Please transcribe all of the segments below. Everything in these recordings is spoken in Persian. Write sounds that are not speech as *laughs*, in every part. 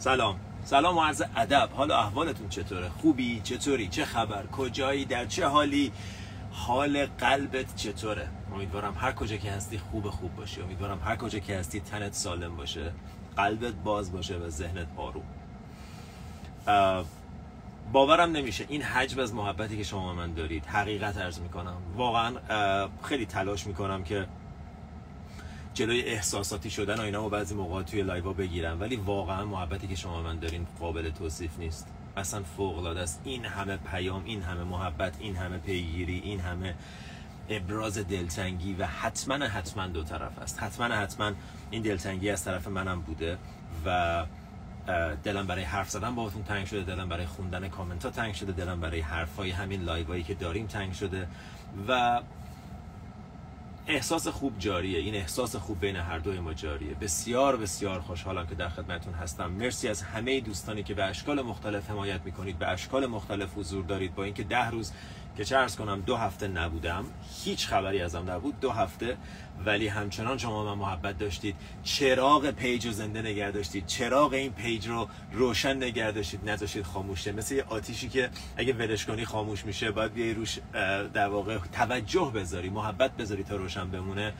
سلام. سلام و عرض ادب. حالا احوالتون چطوره؟ خوبی؟ چطوری؟ چه خبر؟ کجایی؟ در چه حالی؟ حال قلبت چطوره؟ امیدوارم هر کجا که هستی خوب خوب باشی. امیدوارم هر کجا که هستی تنت سالم باشه. قلبت باز باشه و ذهنت آروم. باورم نمیشه. این حجم از محبتی که شما من دارید. حقیقت ارز می‌کنم. واقعا خیلی تلاش می‌کنم که جلوی احساساتی شدن و اینا و بعضی موقع توی لایوا بگیرم. ولی واقعا محبتی که شما من دارین قابل توصیف نیست. اصلا فوق العاده است. این همه پیام این همه محبت این همه پیگیری این همه ابراز دلتنگی و حتما حتما دو طرف است. حتما حتما این دلتنگی از طرف منم بوده و دلم برای حرف زدن باهاتون تنگ شده دلم برای خوندن کامنت ها تنگ شده دلم برای حرفای همین لایوایی که داریم تنگ شده و احساس خوب جاریه. این احساس خوب بین هر دوی ما جاریه. بسیار بسیار خوشحالم که در خدمتتون هستم. مرسی از همه دوستانی که به اشکال مختلف حمایت می‌کنید به اشکال مختلف حضور دارید. با اینکه ده روز که چه عرض کنم دو هفته نبودم. هیچ خبری ازم نبود دو هفته. ولی همچنان شما من محبت داشتید. چراغ page رو زنده نگه داشتید. چراغ این page رو روشن نگه داشتید. نذاشتید خاموش شه مثل یه آتیشی که اگه ولش کنی خاموش میشه باید بیای روش در واقع توجه بذاری محبت بذاری تا روشن بمونه.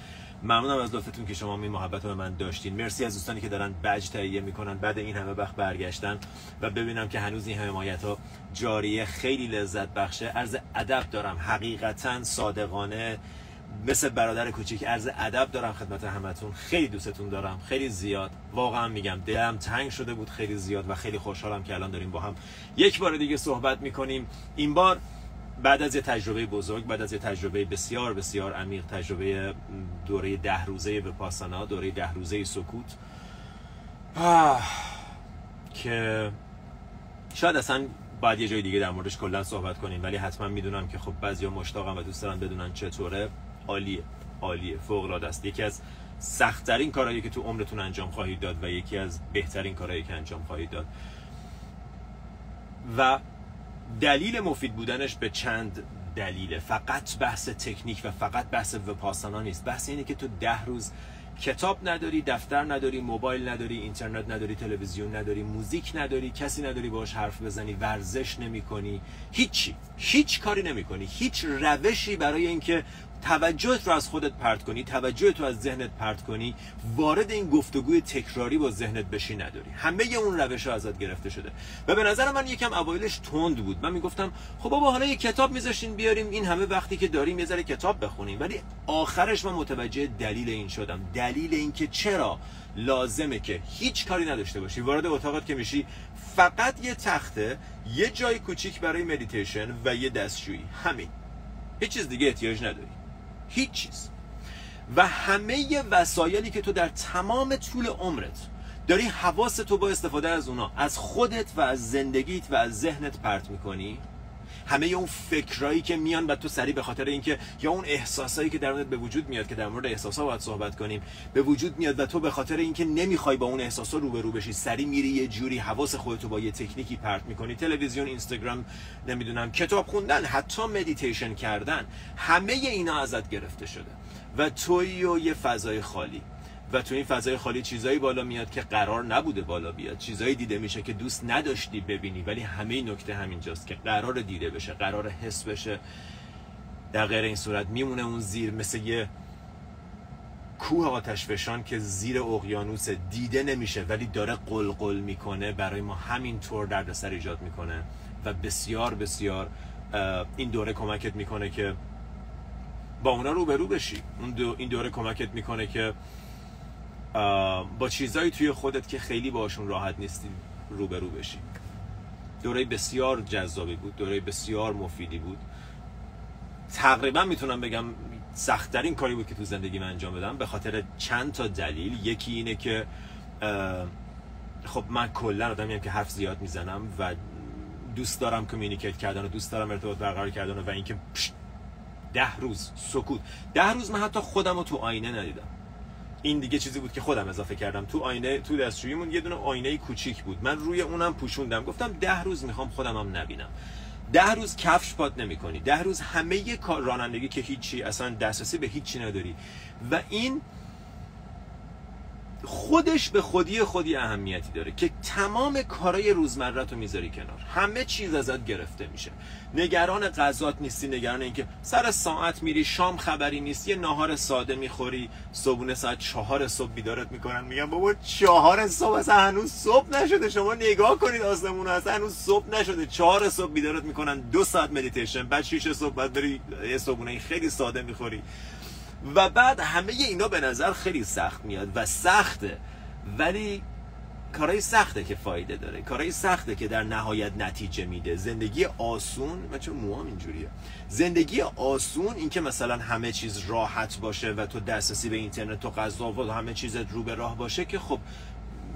ممنونم از لطفتون که شما این محبت رو من داشتین. مرسی از دوستانی که دارن بج تهیه می‌کنن. بعد این همه وقت برگشتن. و ببینم که هنوز این حمایت ها جاریه. خیلی لذت بخشه. عرض ادب دارم. حقیقتا صادقانه مثل برادر کوچیک عرض ادب دارم خدمت همتون. خیلی دوستتون دارم. خیلی زیاد. واقعا میگم دلم تنگ شده بود خیلی زیاد و خیلی خوشحالم که الان داریم با هم یک بار دیگه صحبت می‌کنیم. این بار بعد از یه تجربه بزرگ بعد از یه تجربه بسیار بسیار عمیق تجربه دوره ده روزه به پاسانا دوره ده روزه سکوت. که شاید اصلا باید یه جای دیگه در موردش کلا صحبت کنیم. ولی حتما می‌دونم که خب بعضیا مشتاقم و دوست دارن بدونن چطوره. عالیه. عالیه. فوق العاده است. یکی از سختترین کارهایی که تو عمرتون انجام خواهید داد و یکی از بهترین کارهایی که انجام خواهید داد. و دلیل مفید بودنش به چند دلیله. فقط بحث تکنیک و فقط بحث وپاسانا نیست. بحث اینه که تو ده روز کتاب نداری دفتر نداری موبایل نداری اینترنت نداری تلویزیون نداری موزیک نداری کسی نداری باش حرف بزنی ورزش نمی کنی هیچی هیچ کاری نمی کنی هیچ روشی برای اینکه توجهت رو از خودت پرت کنی توجه تو از ذهنت پرت کنی وارد این گفتگوی تکراری با ذهنت بشی نداری. همه اون روش ها ازت گرفته شده. و به نظر من یکم اوایلش تند بود. من می‌گفتم خب بابا حالا یه کتاب میذاشتین بیاریم این همه وقتی که داریم یه ذره کتاب بخونیم. ولی آخرش من متوجه دلیل این شدم. دلیل اینکه چرا لازمه که هیچ کاری نداشته باشی. وارد اتاقت که میشی فقط یه تخته یه جای کوچیک برای مدیتیشن و یه دستشویی همین. هیچ چیز دیگه احتیاج نداری. هیچ چیز. و همه وسایلی که تو در تمام طول عمرت داری حواست تو با استفاده از اونا از خودت و از زندگیت و از ذهنت پرت می‌کنی همه اون فکرایی که میان و تو سرت به خاطر اینکه یا اون احساسایی که درونت به وجود میاد که در مورد احساسا باید صحبت کنیم به وجود میاد و تو به خاطر اینکه نمی‌خوای با اون احساسا روبرو بشی سریع میری یه جوری حواس خودتو با یه تکنیکی پرت می‌کنی. تلویزیون اینستاگرام نمی‌دونم کتاب خوندن حتی مدیتیشن کردن همه اینا ازت گرفته شده و توی و یه فضای خالی. و تو این فضای خالی چیزایی بالا میاد که قرار نبوده بالا بیاد. چیزایی دیده میشه که دوست نداشتی ببینی ولی همه نکته همینجاست که قرار دیده بشه قرار حس بشه. در غیر این صورت میمونه اون زیر مثل یه کوه آتش فشان که زیر اقیانوس دیده نمیشه ولی داره قلقل می‌کنه. برای ما همین طور دردسر ایجاد می‌کنه و بسیار بسیار این دوره کمکت می‌کنه که با اونا روبرو بشی. اون این دوره کمکت می‌کنه که با چیزایی توی خودت که خیلی باشون راحت نیستی روبرو بشی. دوره بسیار جذابی بود دوره بسیار مفیدی بود. تقریبا می‌تونم بگم سختترین کاری بود که تو زندگی من انجام بدم به خاطر چند تا دلیل. یکی اینه که خب من کلا آدمی که حرف زیاد می‌زنم و دوست دارم کمیونیکیت کردن و دوست دارم ارتباط برقرار کردن و اینکه ده روز سکوت. ده روز من حتی خودم رو تو آینه ندیدم. این دیگه چیزی بود که خودم اضافه کردم. تو آینه تو دستشوییمون یه دونه آینه کوچیک بود. من روی اونم پوشوندم. گفتم ده روز می‌خوام خودم هم نبینم. ده روز کفش پات نمی کنی ده روز همه کار رانندگی که هیچی اصلا دسترسی به هیچی نداری. و این خودش به خودی خودی اهمیتی داره که تمام کارای روزمره تو می‌ذاری کنار. همه چیز ازت گرفته میشه. نگران غذات نیستی نگران اینکه سر ساعت میری شام خبری نیست یه ناهار ساده می‌خوری صبحونه ساعت چهار صبح بیدارت می‌کنن میگن بابا چهار صبح اصلا هنوز صبح نشده. شما نگاه کنید آسمون اصلا هنوز صبح نشده. چهار صبح بیدارت می‌کنن دو ساعت مدیتیشن بعد شیش صبح بعد بری یه صبحونه خیلی ساده می‌خوری. و بعد همه اینا به نظر خیلی سخت میاد و سخته. ولی کارهای سخته که فایده داره. کارهای سخته که در نهایت نتیجه میده. زندگی آسون من چون موام اینجوریه. زندگی آسون این که مثلا همه چیز راحت باشه و تو دسترسی به اینترنت و غذا و همه چیزت رو به راه باشه که خب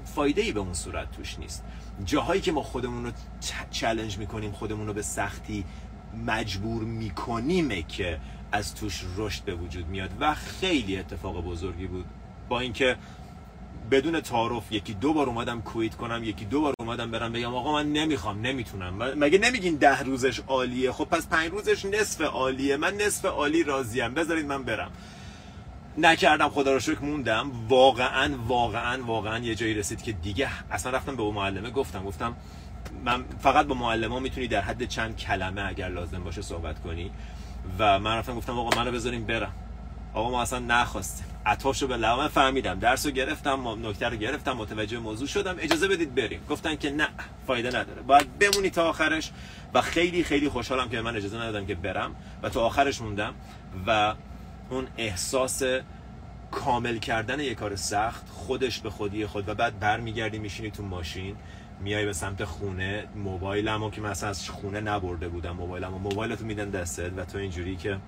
فایده ای به اون صورت توش نیست. جاهایی که ما خودمون رو چلنج می‌کنیم خودمون رو به سختی مجبور میکنیمه که از توش رشد به وجود میاد و خیلی اتفاق بزرگی بود. با اینکه بدون تعارف یکی دو بار اومدم کویت کنم یکی دو بار اومدم برم بگم آقا من نمی‌خوام نمی‌تونم. مگه نمیگین ده روزش عالیه؟ خب پس پنج روزش نصف عالیه. من نصف عالی راضیم. بذارید من برم. نکردم خدا رو شکر موندم. واقعا واقعا واقعا یه جایی رسید که دیگه اصلا رفتم به اون معلمه گفتم گفتم من فقط با معلم می‌تونی در حد چند کلمه اگر لازم باشه صحبت کنی. و من رفتم گفتم آقا منو بذاریم برم. آقا ما اصلا نخواستیم. عطاشو به من فهمیدم. درسو گرفتم نکته رو گرفتم متوجه موضوع شدم. اجازه بدید بریم. گفتن که نه فایده نداره. باید بمونی تا آخرش. و خیلی خیلی خوشحالم که من اجازه ندادم که برم و تا آخرش موندم. و اون احساس کامل کردن یک کار سخت خودش به خودی خود. و بعد برمیگردی میشینی تو ماشین. میای به سمت خونه موبایلمو که مثلا از خونه نبرده بودم موبایلمو. موبایلتو میدن دستت و تو اینجوری که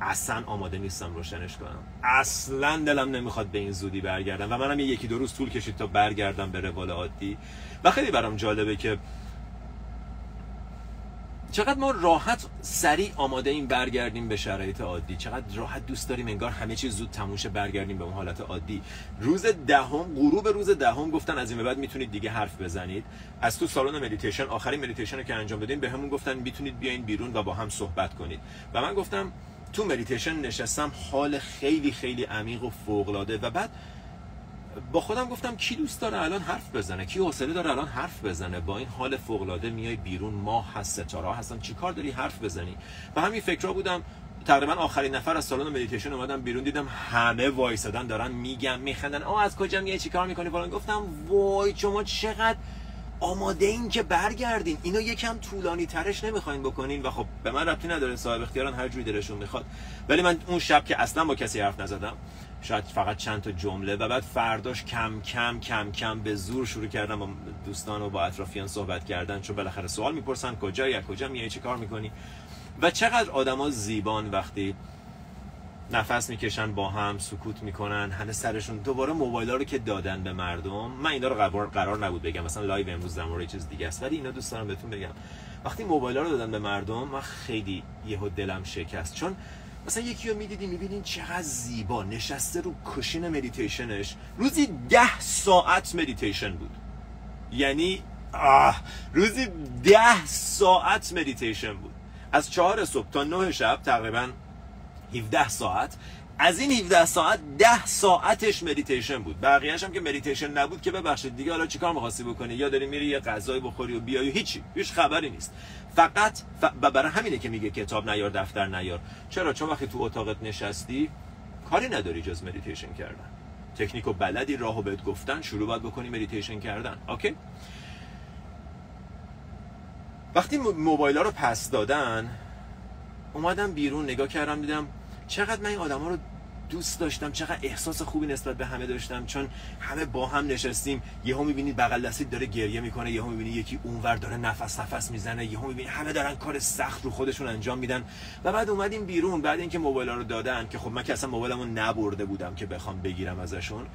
اصلا آماده نیستم روشنش کنم. اصلا دلم نمی‌خواد به این زودی برگردم و منم یکی دو روز طول کشید تا برگردم به روال عادی. و خیلی برام جالبه که چقدر ما راحت سریع آماده این برگردیم به شرایط عادی؟ چقدر راحت دوست داریم انگار همه چیز زود تموم شه برگردیم به اون حالت عادی. روز دهم غروب روز دهم گفتن از این بعد می‌تونید دیگه حرف بزنید. از تو سالن مدیتیشن آخرین مدیتیشن که انجام دادیم بهمون گفتن می‌تونید بیاین بیرون و با هم صحبت کنید. و من گفتم تو مدیتیشن نشستم حال خیلی خیلی عمیق و فوق و بعد با خودم گفتم کی دوست داره الان حرف بزنه کی حوصله داره الان حرف بزنه. با این حال فوق العاده میای بیرون ماه هست ستاره هستن چیکار داری حرف بزنی؟ و همین فکرها بودم. تقریبا آخرین نفر از سالن مدیتیشن اومدم بیرون. دیدم همه وایسادن دارن میگن میخندن. آ از کجا میای؟ چیکار می‌کنی؟ فلان. گفتم وای شما چقدر آماده این که برگردین. اینو یکم طولانی ترش نمی‌خواین بکنین. و خب به من ربطی نداره. صاحب اختیارن هر جوری دلشون می‌خواد. ولی من اون شب که اصلا با کسی حرف نزدم شاید فقط چند تا جمله و بعد فرداش کم کم کم کم به زور شروع کردم با دوستان و با اطرافیان صحبت کردن چون بالاخره سوال می‌پرسن کجایی از کجا میای چه کار می‌کنی؟ و چقدر آدما زیبان وقتی نفس می‌کشن با هم سکوت می‌کنن همه سرشون دوباره موبایل رو که دادن به مردم. من اینا رو قرار, قرار نبود بگم مثلا live امروز در چیز دیگه است. ولی اینا دوست دارم بهتون بگم. وقتی موبایل رو دادن به مردم من خیلی یهو دلم شکست. چون مثلا یکی رو می‌دیدی می‌بینین چقدر زیبا. نشسته رو cushion مدیتیشنش. روزی ده ساعت مدیتیشن بود. یعنی آه روزی ده ساعت مدیتیشن بود. از چهار صبح تا نه شب تقریبا 17 ساعت. از این 17 ساعت 10 ساعتش مدیتیشن بود. بقیه‌اش هم که مدیتیشن نبود که ببخشید دیگه حالا چیکار می‌خواستی بکنی؟ یا داری میری یه غذای بخوری و بیای؟ و هیچی. هیچ خبری نیست. فقط ف... برای همینه که میگه کتاب نیار دفتر نیار. چرا؟ چون وقتی تو اتاقت نشستی کاری نداری جز مدیتیشن کردن. تکنیک و بلدی راهو بهت گفتن شروع باید بکنی مدیتیشن کردن. OK؟ وقتی موبایل ها رو پس دادن اومدم بیرون نگاه کردم دیدم چقدر من این آدما رو دوست داشتم چقدر احساس خوبی نسبت به همه داشتم. چون همه با هم نشستیم یهو می‌بینید بغل دستید داره گریه می‌کنه یهو می‌بینی یکی اونور داره نفس نفس می‌زنه یهو می‌بینی همه دارن کار سخت رو خودشون انجام میدن. و بعد اومدیم بیرون بعد اینکه موبایل رو دادن که خب من که اصلا موبایلمو نبرده بودم که بخوام بگیرم ازشون.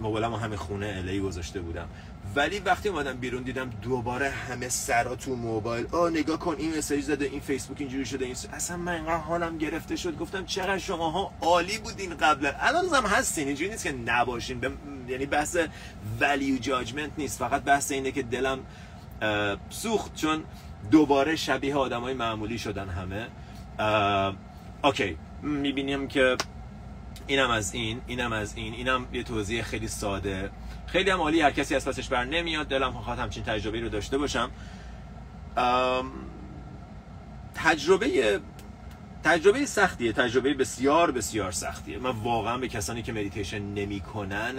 موبایلم همه خونه الی گذاشته بودم. ولی وقتی اومدم بیرون دیدم دوباره همه سرا تو موبایل. آ نگاه کن این مسیج زده این فیسبوک اینجوری شده این اصلا من اینقدر حالم گرفته شد. گفتم چقدر شماها عالی بودین قبلا. الان هم هستین اینجوری نیست که نباشین. ب... یعنی بحث ولیو جاجمنت نیست. فقط بحث اینه که دلم سوخت چون دوباره شبیه آدمای معمولی شدن همه. اوکی. می‌بینیم که اینم از این اینم از این اینم یه توضیح خیلی ساده. خیلی هم عالی هر کسی از پسش بر نمیاد. دلم می‌خواد همچین تجربه رو داشته باشم. تجربه تجربه سختیه. تجربه بسیار بسیار سختیه. من واقعا به کسانی که مدیتیشن نمی‌کنن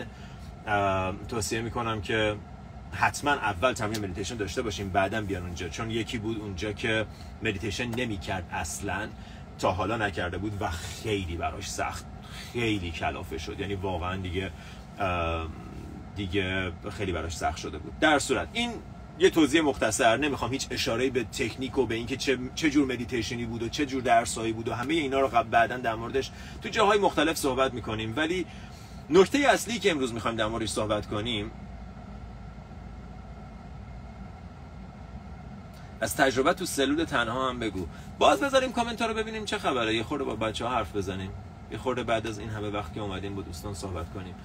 توصیه می‌کنم که حتما اول تمرین مدیتیشن داشته باشیم بعدا بیان اونجا. چون یکی بود اونجا که مدیتیشن نمی‌کرد اصلا تا حالا نکرده بود و خیلی براش سخت. خیلی کلافه شد. یعنی واقعا دیگه دیگه خیلی براش سخت شده بود. در هر صورت این یه توضیح مختصر نمی‌خوام هیچ اشاره به تکنیک و به اینکه چه چه جور مدیتیشنی بود و چه جور درسایی بود و همه اینا رو بعدا در موردش تو جاهای مختلف صحبت می‌کنیم. ولی نکته اصلی که امروز می‌خوایم در موردش صحبت کنیم از تجربه تو سلول تنها هم بگو. باز بذاریم کامنت رو ببینیم چه خبره. یه خورده با بچه ها حرف بزنیم. یه خورده بعد از این همه وقت که اومدیم با دوستان صحبت کنیم.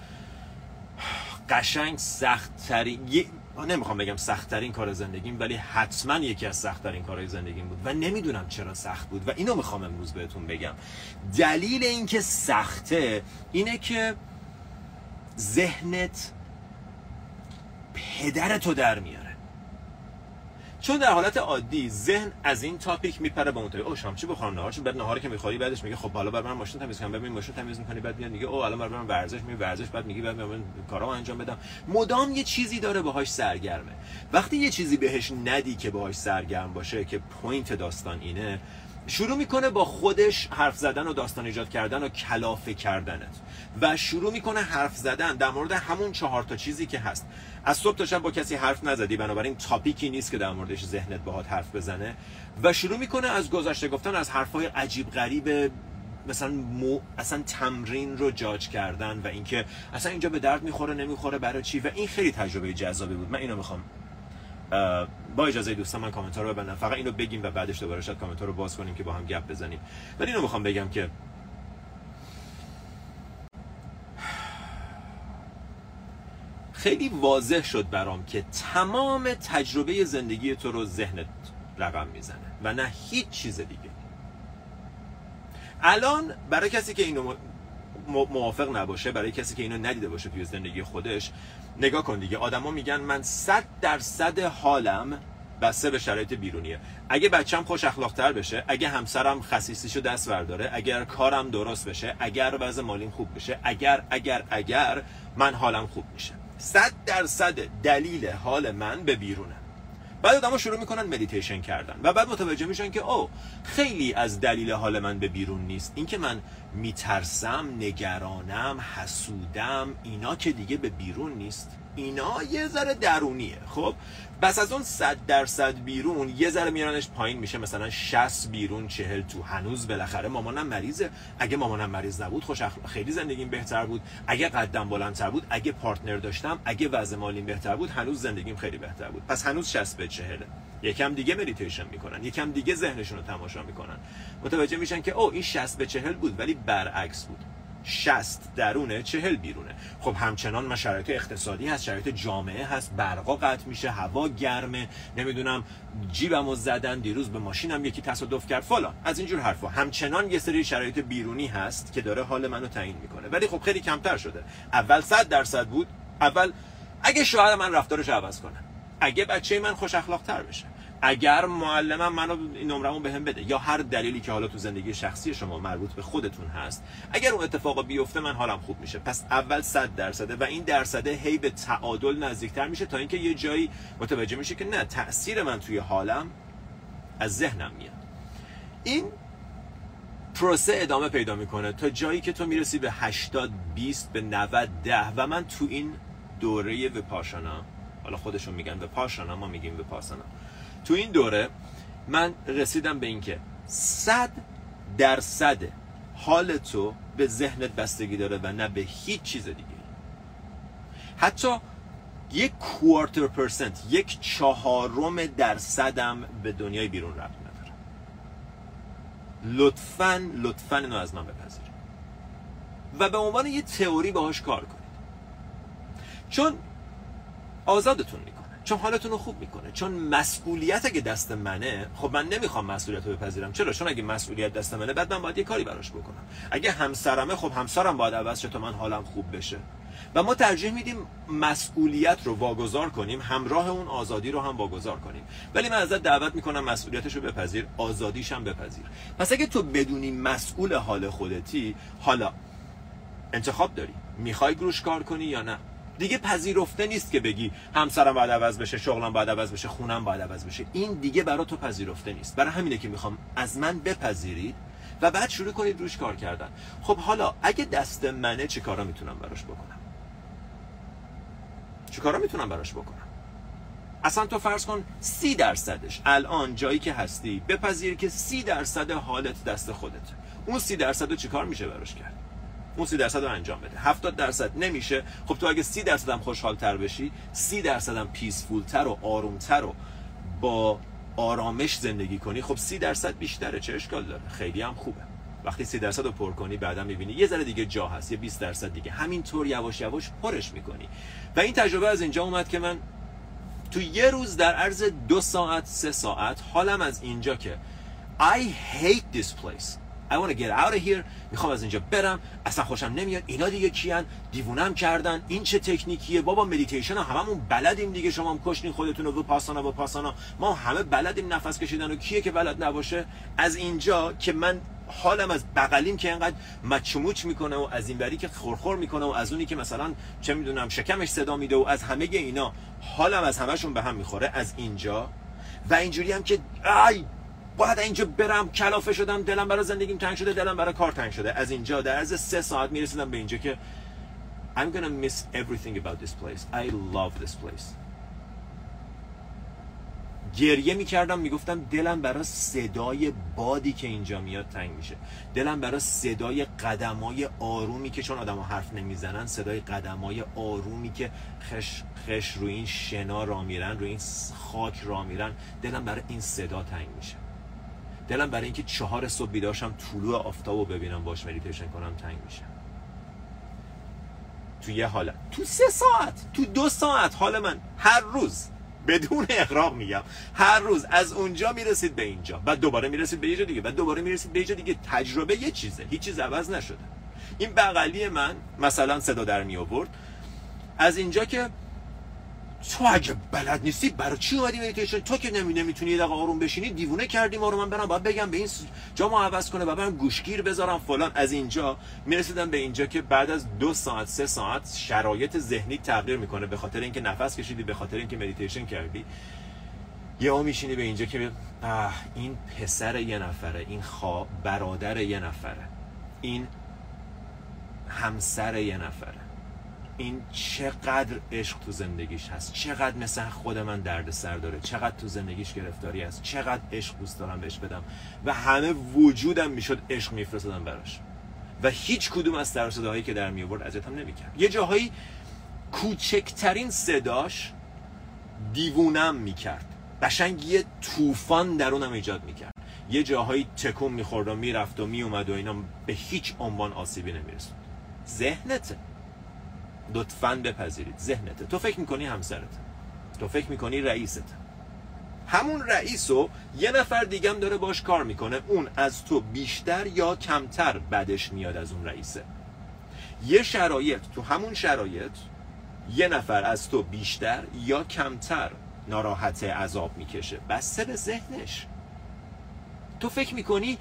قشنگ سخت ترین نمی‌خوام بگم سخت ترین کار زندگیم ولی حتما یکی از سخت ترین کارهای زندگیم بود. و نمی‌دونم چرا سخت بود و اینو می‌خوام امروز بهتون بگم. دلیل اینکه سخته اینه که ذهنت پدرتو در میاره چون در حالت عادی ذهن از این topic میپره به اون topic او شام چی بخورم؟ نهار بعد نهاری که می‌خوری بعدش میگه خب حالا برم من ماشین تمیز کنم. ببین ماشین تمیز می‌کنی بعد میگه او الان برم ورزش میره ورزش بعد میگه بعد من کارامو انجام بدم. مدام یه چیزی داره باهاش سرگرمه. وقتی یه چیزی بهش ندی که باهاش سرگرم باشه که point داستان اینه شروع می‌کنه با خودش حرف زدن و داستان ایجاد کردن و کلافه کردنت. و شروع می‌کنه حرف زدن در مورد همون چهار تا چیزی که هست. از صبح تا شب با کسی حرف نزدی بنابراین تاپیکی نیست که در موردش ذهنت باهات حرف بزنه. و شروع می‌کنه از گذشته گفتن از حرفهای عجیب غریب مثلا مو اصلا تمرین رو جاج کردن و اینکه اصلا اینجا به درد می‌خوره نمی‌خوره برای چی؟ و این خیلی تجربه جذابی بود. من اینو می‌خوام با اجازه دوستان من کامنت رو ببندم. فقط اینو بگیم و بعدش دوباره شاید کامنت رو باز کنیم که با هم گپ بزنیم. ولی اینو می‌خوام بگم که خیلی واضح شد برام که تمام تجربه زندگی تو رو ذهنت رقم می‌زنه و نه هیچ چیز دیگه. الان برای کسی که اینو موافق نباشه برای کسی که اینو ندیده باشه توی زندگی خودش نگاه کن دیگه. آدما میگن من صد درصد حالم بسته به شرایط بیرونیه. اگه بچم خوش اخلاق بشه اگه همسرم خصیصیشو دست برداره اگر کارم درست بشه اگر وضع مالیم خوب بشه اگر اگر اگر من حالم خوب میشه. صد درصد دلیل حال من به بیرونه. بعد آدم‌ها شروع می‌کنن مدیتیشن کردن و بعد متوجه میشن که او خیلی از دلیل حال من به بیرون نیست. اینکه من میترسم نگرانم حسودم اینا که دیگه به بیرون نیست. اینا یه ذره درونیه. خب بس از اون صد درصد بیرون یه ذره میارنش پایین میشه مثلا 60 بیرون چهل تو هنوز بالاخره. مامانم مریضه اگه مامانم مریض نبود خوش خیلی زندگیم بهتر بود. اگه قدم بلندتر بود اگه partner داشتم اگه وضع مالیم بهتر بود هنوز زندگیم خیلی بهتر بود. پس هنوز 60 به 40 یکم دیگه مدیتیشن می‌کنن یکم دیگه ذهنشون رو تماشا می‌کنن. متوجه میشن که او این 60 به 40 بود ولی برعکس بود. 60 درونه چهل بیرونه. خب همچنان ما شرایط اقتصادی هست شرایط جامعه هست برقا قطع میشه هوا گرمه نمی‌دونم جیبمو زدن دیروز به ماشینم یکی تصادف کرد فلان. از اینجور حرفا. همچنان یه سری شرایط بیرونی هست که داره حال منو تعیین می‌کنه. ولی خب خیلی کمتر شده. اول 100 درصد بود. اول اگه شوهر من رفتارش عوض کنه اگه بچه من خوش اخلاق تر بشه. اگر معلمم منو نمرمو بهم بده یا هر دلیلی که حالا تو زندگی شخصی شما مربوط به خودتون هست اگر اون اتفاق بیفته من حالم خوب میشه. پس اول 100 درصده و این درصده هی به تعادل نزدیکتر میشه تا اینکه یه جایی متوجه میشه که نه تاثیر من توی حالم از ذهنم میاد. این پروسه ادامه پیدا می‌کنه تا جایی که تو می‌رسی به 80 20 به 90 10 و من تو این دوره وپاشانا حالا خودشون میگن وپاشانا ما میگیم وپاسانا. تو این دوره من رسیدم به اینکه صد درصد حال تو به ذهنت بستگی داره و نه به هیچ چیز دیگه. حتی یک کوارتر پرسنت یک چهارم درصدم به دنیای بیرون رفت نداره. لطفا لطفا اینو از من بپذیرید و به عنوان یه تئوری باهاش کار کنید. چون آزادتون چون حالتون رو خوب می‌کنه. چون مسئولیت اگه دست منه خب من نمی‌خوام مسئولیت رو بپذیرم. چرا؟ چون اگه مسئولیت دست منه بعد من باید یه کاری براش بکنم. اگه همسرمه خب همسرم باید عوض شه تا من حالم خوب بشه. و ما ترجیح میدیم مسئولیت رو واگذار کنیم همراه اون آزادی رو هم واگذار کنیم. ولی من ازت دعوت می‌کنم مسئولیتش رو بپذیر آزادیش هم بپذیر. پس اگه تو بدونی مسئول حال خودتی حالا انتخاب داری. می‌خوای گروش کار کنی یا نه؟ دیگه پذیرفته نیست که بگی همسرم باید عوض بشه شغلم باید عوض بشه خونم باید عوض بشه. این دیگه برای تو پذیرفته نیست. برای همینه که می‌خوام از من بپذیرید و بعد شروع کنید روش کار کردن. خب حالا اگه دست منه چه کارا می‌تونم براش بکنم؟ چه کارا می‌تونم براش بکنم؟ اصلا تو فرض کن سی درصدش. الان جایی که هستی بپذیر که سی درصد حالت دست خودت. اون سی درصد رو چیکار میشه براش کرد؟ اون سی درصد رو انجام بده. 70 درصد نمیشه. خب تو اگه سی درصد هم خوشحال تر بشی سی درصد هم پیسفول تر و آروم تر و با آرامش زندگی کنی خب سی درصد بیشتره. چه اشکال داره؟ خیلی هم خوبه. وقتی سی درصد رو پر کنی بعدا می‌بینی یه ذره دیگه جا هست یه 20 درصد دیگه. همینطور یواش یواش پرش می‌کنی. و این تجربه از اینجا اومد که من تو یه روز در عرض دو ساعت سه ساعت حالم از اینجا که I hate this place. I want to get out of here. می‌خوام از اینجا برم. اصلا خوشم نمیاد. اینا دیگه کیان؟ دیوونم کردن. این چه تکنیکیه؟ بابا مدیتیشن هممون بلدیم دیگه. شما هم کشتین خودتون رو ویپاسانا ویپاسانا. ما همه بلدیم نفس کشیدن. و کیه که بلد نباشه؟ از اینجا که من حالم از بغلیم که اینقدر مچموچ می‌کنه و از این بری که خورخور می‌کنه و از اونی که مثلا چه می‌دونم شکمش صدا میده و از همه اینا حالم از همشون به هم می‌خوره. از اینجا. و اینجوری هم که ای باید اینجا برم کلافه شدم دلم برای زندگیم تنگ شده دلم برای کار تنگ شده. از اینجا در عرض سه ساعت می‌رسیدم به اینجا که I'm gonna miss everything about this place. I love this place. گریه می‌کردم می‌گفتم دلم برای صدای بادی که اینجا میاد تنگ میشه. دلم برای صدای قدمای آرومی که چون آدم حرف نمی‌زنن صدای قدمای آرومی که خش, خش روی این شنا راه میرن روی این خاک راه میرن دلم برای این صدا تنگ میشه. دلم برای اینکه چهار صبح بیدار شم طلوع آفتاب رو ببینم باش مدیتیشن کنم تنگ میشه تو یه حالت. تو سه ساعت تو دو ساعت. حال من هر روز بدون اغراق میگم. هر روز از اونجا می‌رسید به اینجا. بعد دوباره می‌رسید به یه دیگه. بعد دوباره می‌رسید به یه دیگه. تجربه یه چیزه. هیچ چیز عوض نشده. این بغلی من مثلا صدا در می آورد از اینجا که تو اگه بلد نیستی برای چی اومدی مدیتیشن تو که نمی نمی‌تونی یه دقیقه آروم بشینی دیوونه کردی ما رو. من برم باید بگم به این جامو عوض کنه و برم گوشگیر بذارم فلان. از اینجا می‌رسیدم به اینجا که بعد از دو ساعت سه ساعت شرایط ذهنی تغییر می‌کنه به خاطر اینکه نفس کشیدی به خاطر اینکه مدیتیشن کردی. یه میشینی به اینجا که این پسر یه نفره این خواه برادر یه نفره این همسر یه نفره. این چقدر عشق تو زندگیش هست؟ چقدر مثل خود من درد سر داره؟ چقدر تو زندگیش گرفتاری هست؟ چقدر عشق دوست دارم بهش بدم؟ و همه وجودم می‌شد عشق میفرستادم براش. و هیچ کدوم از سر صداهایی که در می آورد اذیتم نمی‌کرد. یه جاهایی کوچکترین صداش دیوونم می‌کرد. قشنگ یه طوفان درونم ایجاد می‌کرد. یه جاهایی تکون می‌خورد و می‌رفت و میومد و اینا به هیچ عنوان آسیبی نمیرسوند. ذهنته. لطفا بپذیرید. ذهنته تو فکر می‌کنی همسرت. تو فکر می‌کنی رئیست. همون رئیس رو یه نفر دیگم داره باش کار می‌کنه. اون از تو بیشتر یا کمتر بدش میاد از اون رئیسه. یه شرایط تو همون شرایط یه نفر از تو بیشتر یا کمتر ناراحت عذاب می‌کشه. به ذهنش. تو فکر می‌کنی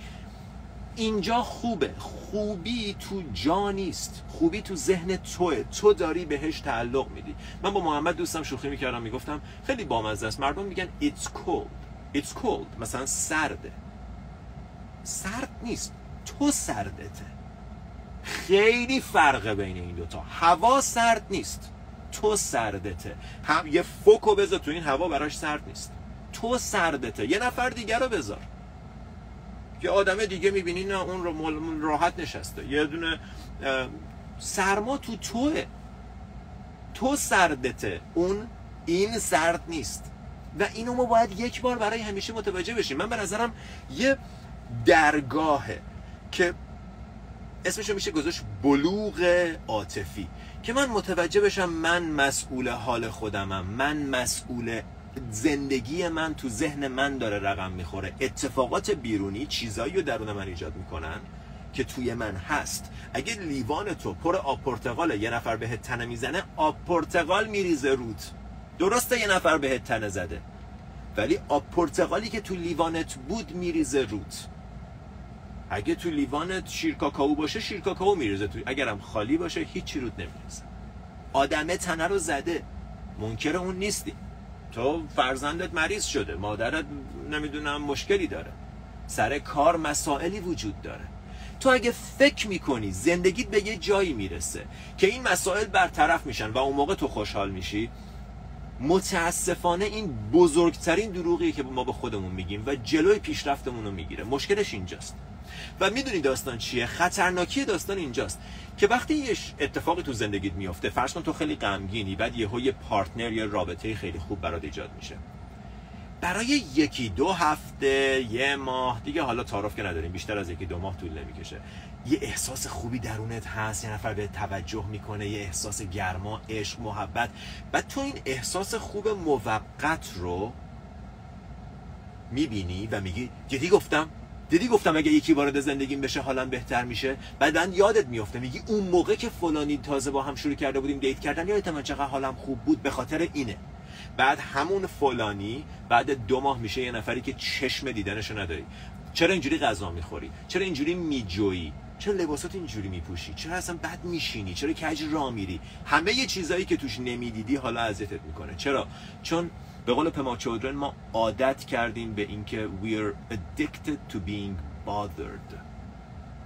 اینجا خوبه. خوبی تو جا نیست. خوبی تو ذهن توه. تو داری بهش تعلق میدی. من با محمد دوستم شوخی می‌کردم می‌گفتم خیلی بامزه است. مردم میگن it's cold. It's cold. مثلا سرده. سرد نیست. تو سردته. خیلی فرقه بین این دوتا. هوا سرد نیست. تو سردته. هم یه فوکو بذار تو این هوا براش سرد نیست. تو سردته. یه نفر دیگر رو بذار. یه آدم دیگه می‌بینی نه اون رو راحت نشسته. یه دونه سرما تو توه. تو سردته. اون این سرد نیست. و اینو ما باید یک بار برای همیشه متوجه بشیم. من به نظرم یه درگاهه که اسمشو میشه گذاشت بلوغ عاطفی. که من متوجه بشم من مسئول حال خودمم من مسئول زندگی من تو ذهن من داره رقم می‌خوره. اتفاقات بیرونی چیزایی رو درون من ایجاد می‌کنن که توی من هست. اگه لیوان تو پر آب پرتقال یه نفر بهت تنه می‌زنه آب پرتقال میریزه رود. درسته یه نفر بهت تنه زده. ولی آب پرتقالی که تو لیوانت بود میریزه رود. اگه تو لیوانت شیر کاکائو باشه شیر کاکائو میریزه تو اگرم خالی باشه هیچی رود نمیریزه. آدمه تنه رو زده. منکر اون نیستی. تو فرزندت مریض شده مادرت نمی‌دونم مشکلی داره. سر کار مسائلی وجود داره. تو اگه فکر می‌کنی زندگیت به یه جایی می‌رسه که این مسائل برطرف میشن و اون موقع تو خوشحال میشی متاسفانه این بزرگترین دروغیه که ما به خودمون میگیم و جلوی پیشرفتمون رو می‌گیره. مشکلش اینجاست. و می‌دونی داستان چیه؟ خطرناکی داستان اینجاست که وقتی یه اتفاقی تو زندگیت میفته فرض کن تو خیلی غمگینی بعد یهو یه پارتنر یا رابطه خیلی خوب برات ایجاد میشه. برای یکی دو هفته یه ماه دیگه حالا تعارف که نداریم بیشتر از یکی دو ماه طول نمی‌کشه. یه احساس خوبی درونت هست یه نفر به توجه می‌کنه یه احساس گرما عشق محبت. بعد تو این احساس خوب موقت رو می‌بینی و میگی جدی گفتم؟ دیدی گفتم اگه یکی وارد زندگیم بشه حالا بهتر میشه؟ بعدا یادت میفته میگی اون موقع که فلانی تازه با هم شروع کرده بودیم دیت کردن یادت من چقدر حالم خوب بود؟ به خاطر اینه. بعد همون فلانی بعد دو ماه میشه یه نفری که چشم دیدنشو نداری. چرا اینجوری غذا می‌خوری؟ چرا اینجوری میجویی؟ چرا لباسات اینجوری میپوشی؟ چرا اصلا بد میشینی؟ چرا کج را میری؟ همه یه چیزایی که توش نمی‌دیدی حالا اذیتت می‌کنه. چرا؟ چون به قول پما چودرن ما عادت کردیم به اینکه we're addicted to being bothered.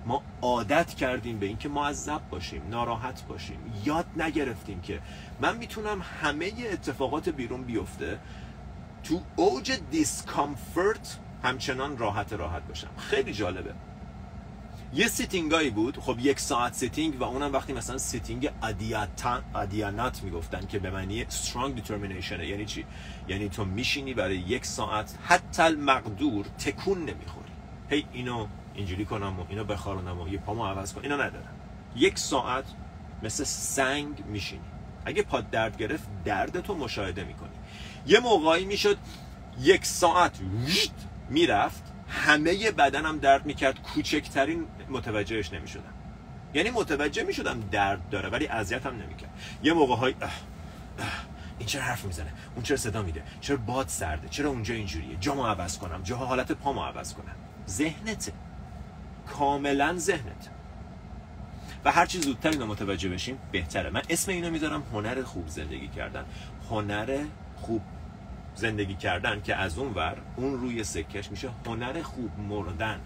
ما عادت کردیم به اینکه ما عذب باشیم ناراحت باشیم. یاد نگرفتیم که من می‌تونم همه اتفاقات بیرون بیفته تو اوج discomfort همچنان راحت راحت باشم. خیلی جالبه. یه sitting ایی بود. خب یک ساعت sitting و اونم وقتی مثلا sitting adhitthana می‌گفتن که به معنی strong determination یعنی چی؟ یعنی تو میشینی برای یک ساعت. حتی المقدور تکون نمی‌خوری. هی اینو اینجوری کنم و اینو بخارونم و یه پامو عوض کنم اینا ندارم. یک ساعت مثل سنگ میشینی. اگه پاد درد گرفت درد تو مشاهده می‌کنی. یه موقعی می‌شد یک ساعت می‌رفت. همه بدنم درد می‌کرد. کوچکترین متوجهش نمی‌شدم. یعنی متوجه می‌شدم درد داره ولی اذیتم نمی‌کرد. یه موقع های این چرا حرف می‌زنه؟ اون چرا صدا میده؟ چرا باد سرده؟ چرا اونجا اینجوریه؟ جامو عوض کنم. جاها حالت پامو عوض کنم. ذهنته. کاملا ذهنت. و هر چی زودتر اینو متوجه بشیم بهتره. من اسم اینو می‌ذارم هنر خوب زندگی کردن. هنر خوب زندگی کردن که از اون ور اون روی سکش میشه هنر خوب مردن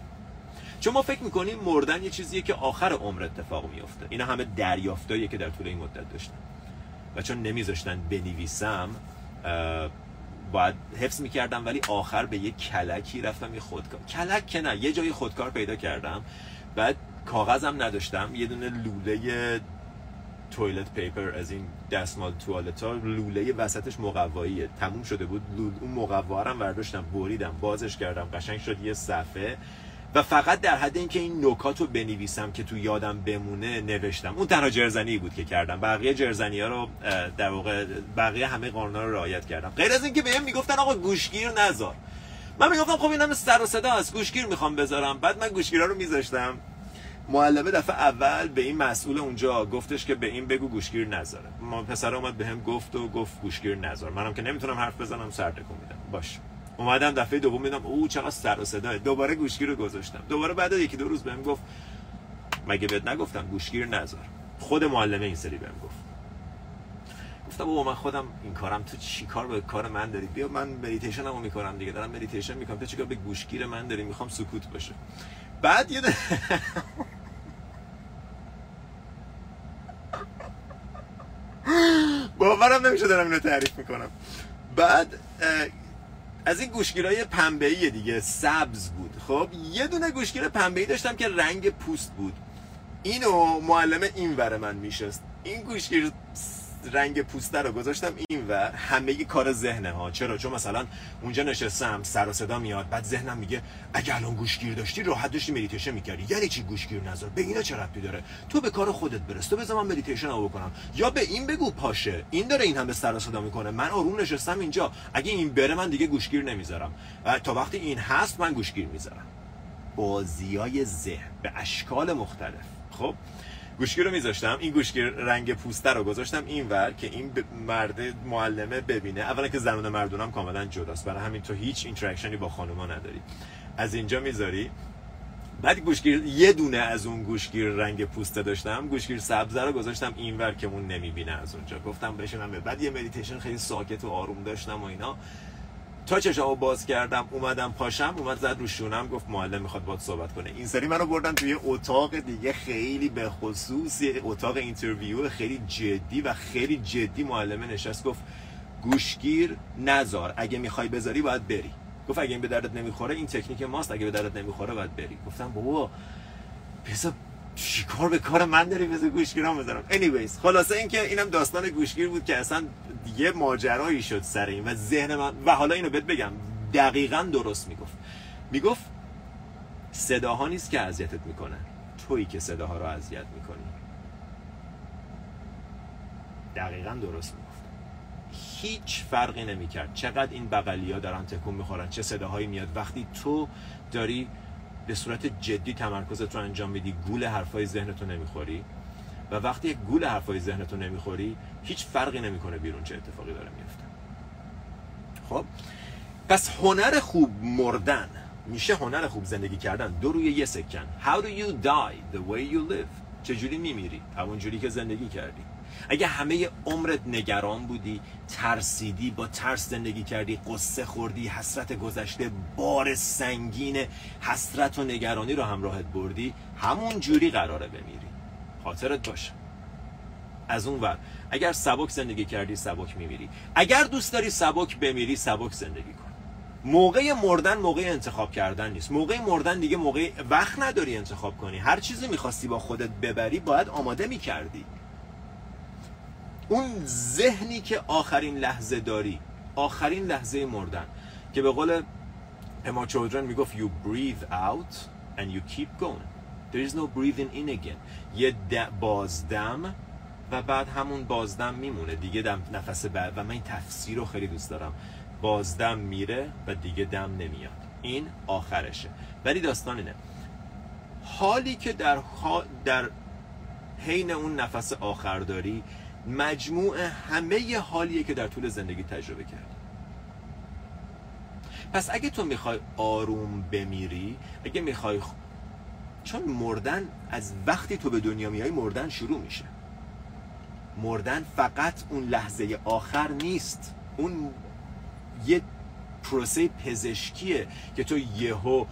چون ما فکر می‌کنیم مردن یه چیزیه که آخر عمر اتفاق میفته اینا همه دریافتاییه که در طول این مدت داشتن. و چون نمیذاشتن بنویسم باید حفظ می‌کردم ولی آخر به یه کلکی رفتم یه خودکار. کلک که نه یه جای خودکار پیدا کردم. بعد کاغذم نداشتم. یه دونه لوله تویلت پیپر از این دستمال توالت ها لوله وسطش مقواییه. تموم شده بود. اون مقوا رو برداشتم بریدم بازش کردم. قشنگ شد یه صفحه. و فقط در حد اینکه این نکات رو بنویسم که تو یادم بمونه نوشتم. اون تنها جرزنی بود که کردم. بقیه جرزنی ها رو در واقع بقیه همه قانونا رو رعایت کردم. غیر از اینکه بهم می‌گفتن آقا گوشگیر نذار. من می‌گفتم خب اینم سر و صدا است گوشگیر می‌خوام بذارم. بعد من گوشگیرا رو میذاشتم. معلمه دفعه اول به این مسئول اونجا گفتش که به این بگو گوشگیر نذاره. ما پسر اومد بهم به گفت و گفت گوشگیر نذار. منم که نمی‌تونم حرف بزنم سر میدم. باشه. اومدم دفعه دوم میدم او چقدر سر و صدا دوباره گوشگیر رو گذاشتم. دوباره بعد یکی دو روز بهم گفت مگه بهت نگفتم گوشگیر نذار؟ خود معلمه این سری بهم گفت. گفتم بابا من خودم این کارم تو چی کار به کار من داری؟ بیا من مدیتیشن رو می‌کنم دیگه. دارم مدیتیشن می‌کنم. تو چیکار به گوشگیر من داری؟ می‌خوام سکوت باشه. بعد یه *laughs* باورم نمیشه دارم اینو تعریف می‌کنم. بعد از این گوشگیرای پنبه‌ای دیگه سبز بود. خب یه دونه گوشگیر پنبه‌ای داشتم که رنگ پوست بود. اینو معلم این وره من میشست. این گوشگیر رنگ پوسته رو گذاشتم این و همه کار ذهنه ها چرا؟ چون مثلا اونجا نشستم سر و صدا میاد بعد ذهنم میگه اگه الان گوشگیر داشتی راحت داشتی مدیتیشن می‌کردی. یعنی چی گوشگیر نذار؟ به اینا چه ربطی داره؟ تو به کار خودت برس. تو بذار من مدیتیشن رو بکنم. یا به این بگو پاشه. این داره این همه سر و صدا می‌کنه. من آروم نشستم اینجا. اگه این بره من دیگه گوشگیر نمی‌ذارم. تا وقتی این هست من گوشگیر می‌ذارم. بازیای ذهن به اشکال مختلف. خب؟ گوشگیر رو میذاشتم. این گوشگیر رنگ پوسته رو گذاشتم این ور که این مرد معلمه ببینه. اولا که زنان مردونم کاملا جداست. برای همین تو هیچ interaction ی با خانوما نداری. از اینجا می‌ذاری. بعد گوشگیر یه دونه از اون گوشگیر رنگ پوسته داشتم. گوشگیر سبز رو گذاشتم اینور که اون نمی‌بینه از اونجا. گفتم بشینم. بعد یه مدیتیشن خیلی ساکت و آروم داشتم و اینا. تا چشامو باز کردم اومدم پاشم اومد زد رو شونم گفت معلم می‌خواد باهات صحبت کنه. این سری منو بردن توی اتاق دیگه خیلی به خصوص اتاق interview خیلی جدی و خیلی جدی معلمه نشست گفت گوشگیر نزار اگه می‌خوای بذاری باید بری. گفت اگه این به دردت نمی‌خوره این تکنیک ماست اگه به دردت نمی‌خوره باید بری. گفتم بابا بذار چیکار به کار من داری بذار گوشگیرام بذارم؟ Anyways خلاصه اینکه اینم داستان گوشگیر بود که اصلا یه ماجرایی شد سر این و ذهن من و حالا اینو بهت بگم دقیقا درست می‌گفت. می‌گفت صداها نیست که اذیتت می‌کنه. تویی که صداها رو اذیت می‌کنی. دقیقا درست می‌گفت. هیچ فرقی نمی‌کرد. چقدر این بغلی ها دارن تکون می‌خورن چه صداهایی میاد. وقتی تو داری به صورت جدی تمرکزت رو انجام میدی گول حرفای ذهنتو نمی‌خوری؟ و وقتی یک گول حرفای ذهنتو نمی‌خوری هیچ فرقی نمی‌کنه بیرون چه اتفاقی داره میفته. خب؟ پس هنر خوب مردن میشه هنر خوب زندگی کردن. دو روی یه سکن. How do you die the way you live چجوری میمیری؟ همون جوری که زندگی کردی. اگه همه عمرت نگران بودی ترسیدی با ترس زندگی کردی قصه خوردی حسرت گذشته بار سنگین حسرت و نگرانی رو همراهت بردی همون جوری قراره بمیری. خاطرت باشه. از اون ور اگر سبک زندگی کردی سبک میمیری. اگر دوست داری سبک بمیری سبک زندگی کن. موقع مردن موقع انتخاب کردن نیست. موقع مردن دیگه موقع وقت نداری انتخاب کنی. هر چیزی می‌خواستی با خودت ببری باید آماده می‌کردی. اون ذهنی که آخرین لحظه داری آخرین لحظه مردن که به قول اما چودرن می‌گفت you breathe out and you keep going. There is no breathing in again. یه بازدم و بعد همون بازدم میمونه. دیگه دم نفس بعد و من این تفسیر رو خیلی دوست دارم. بازدم میره و دیگه دم نمیاد. این آخرشه. ولی داستان اینه. حالی که در, در حین اون نفس آخر داری مجموع همه حالیه که در طول زندگی تجربه کردی. پس اگه تو می‌خوای آروم بمیری اگه می‌خوای چون مردن از وقتی تو به دنیا میای مردن شروع میشه. مردن فقط اون لحظه آخر نیست. اون یه پروسه پزشکیه که تو یهو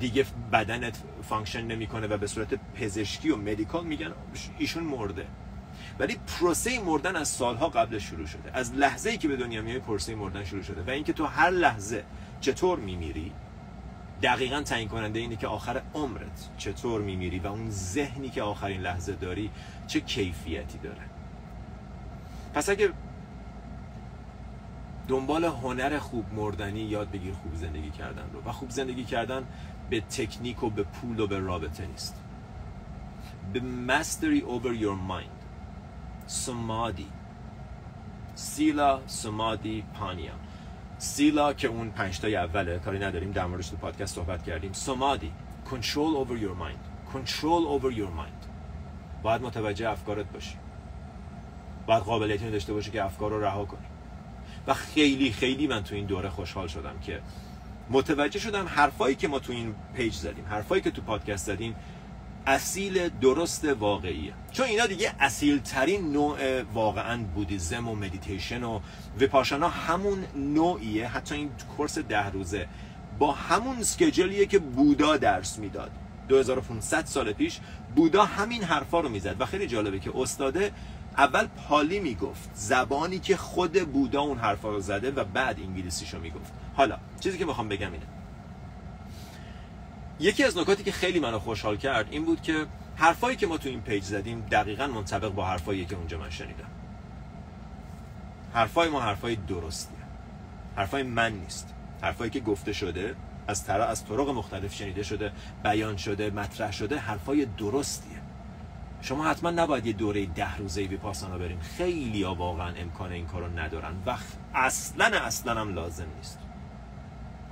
دیگه بدنت function نمی‌کنه و به صورت پزشکی و medical میگن ایشون مرده. ولی پروسه مردن از سالها قبل شروع شده. از لحظه ای که به دنیا میای پروسه مردن شروع شده. و اینکه تو هر لحظه چطور میمیری دقیقا تعیین کننده اینه که آخر عمرت چطور میمیری و اون ذهنی که آخرین لحظه داری چه کیفیتی داره. پس اگه دنبال هنر خوب مردنی یاد بگیر خوب زندگی کردن رو. و خوب زندگی کردن به تکنیک و به پول و به رابطه نیست. به mastery over your mind. سمادی سیلا سمادی پانیا سیلا که اون پنجتای اوله کاری نداریم در موردش تو پادکست صحبت کردیم سمادی control over your mind. Control over your mind. باید متوجه افکارت باشی باید قابلیتی داشته باشی که افکار رو رها کنی و خیلی خیلی من تو این دوره خوشحال شدم که متوجه شدم حرفایی که ما تو این page زدیم حرفایی که تو پادکست زدیم اصیل درست واقعیه. چون اینا دیگه اصیل ترین نوع واقعا بودیزم و مدیتیشن و ویپاسانا همون نوعیه. حتی این course ده روزه. با همون schedule یه که بودا درس می‌داد. 2500 سال پیش بودا همین حرفا رو می‌زد. و خیلی جالبه که استاده اول پالی می‌گفت. زبانی که خود بودا اون حرفا رو زده و بعد انگلیسیشو می‌گفت. حالا چیزی که می‌خوام بگم اینه. یکی از نکاتی که خیلی منو خوشحال کرد این بود که حرفایی که ما تو این پیج زدیم دقیقا منطبق با حرفایی که اونجا من شنیدم. حرفای ما حرفای درستیه. حرفای من نیست. حرفایی که گفته شده از طرح از طرق مختلف شنیده شده بیان شده مطرح شده حرفای درستیه. شما حتما نباید یه دوره ده روزه ویپاسانا بریم خیلی ها واقعا امکان این کارو ندارن. و اصلا اصلا هم لازم نیست.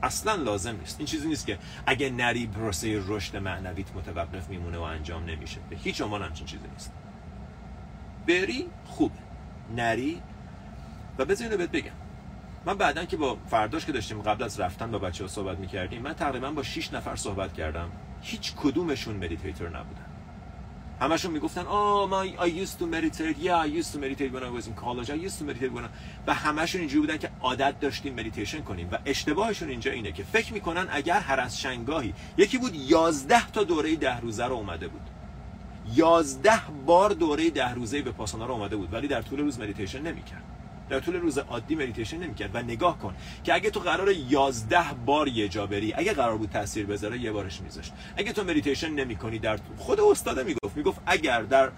اصلا لازم نیست. این چیزی نیست که اگه نری پروسه رشد معنویت متوقف میمونه و انجام نمیشه. به هیچ عنوان همچین چیزی نیست. بری خوبه. نری و بذار اینو بهت بگم. من بعدا که با فرداش که داشتیم قبل از رفتن با بچه ها صحبت می‌کردیم من تقریبا با 6 نفر صحبت کردم. هیچ کدومشون meditator نبودن. همشون می‌گفتن آه من I used to meditate. Yeah I used to meditate when I was in college. I used. و همشون اینجوری بودن که عادت داشتیم مدیتیشن کنیم. و اشتباهشون اینجا اینه که فکر می‌کنن اگر هر از چندگاهی یکی بود 11 تا دوره ده روزه رو اومده بود. 11 بار دوره ده روزه ویپاسانا رو اومده بود ولی در طول روز مدیتیشن نمی‌کرد. در طول روز عادی مدیتیشن نمی‌کرد و نگاه کن که اگه تو قرار 11 بار یه جا بری اگه قرار بود تاثیر بذاره یه بارش میذاشت. اگه تو مدیتیشن نمی‌کنی در خود استاد می‌گفت می‌گفت اگر در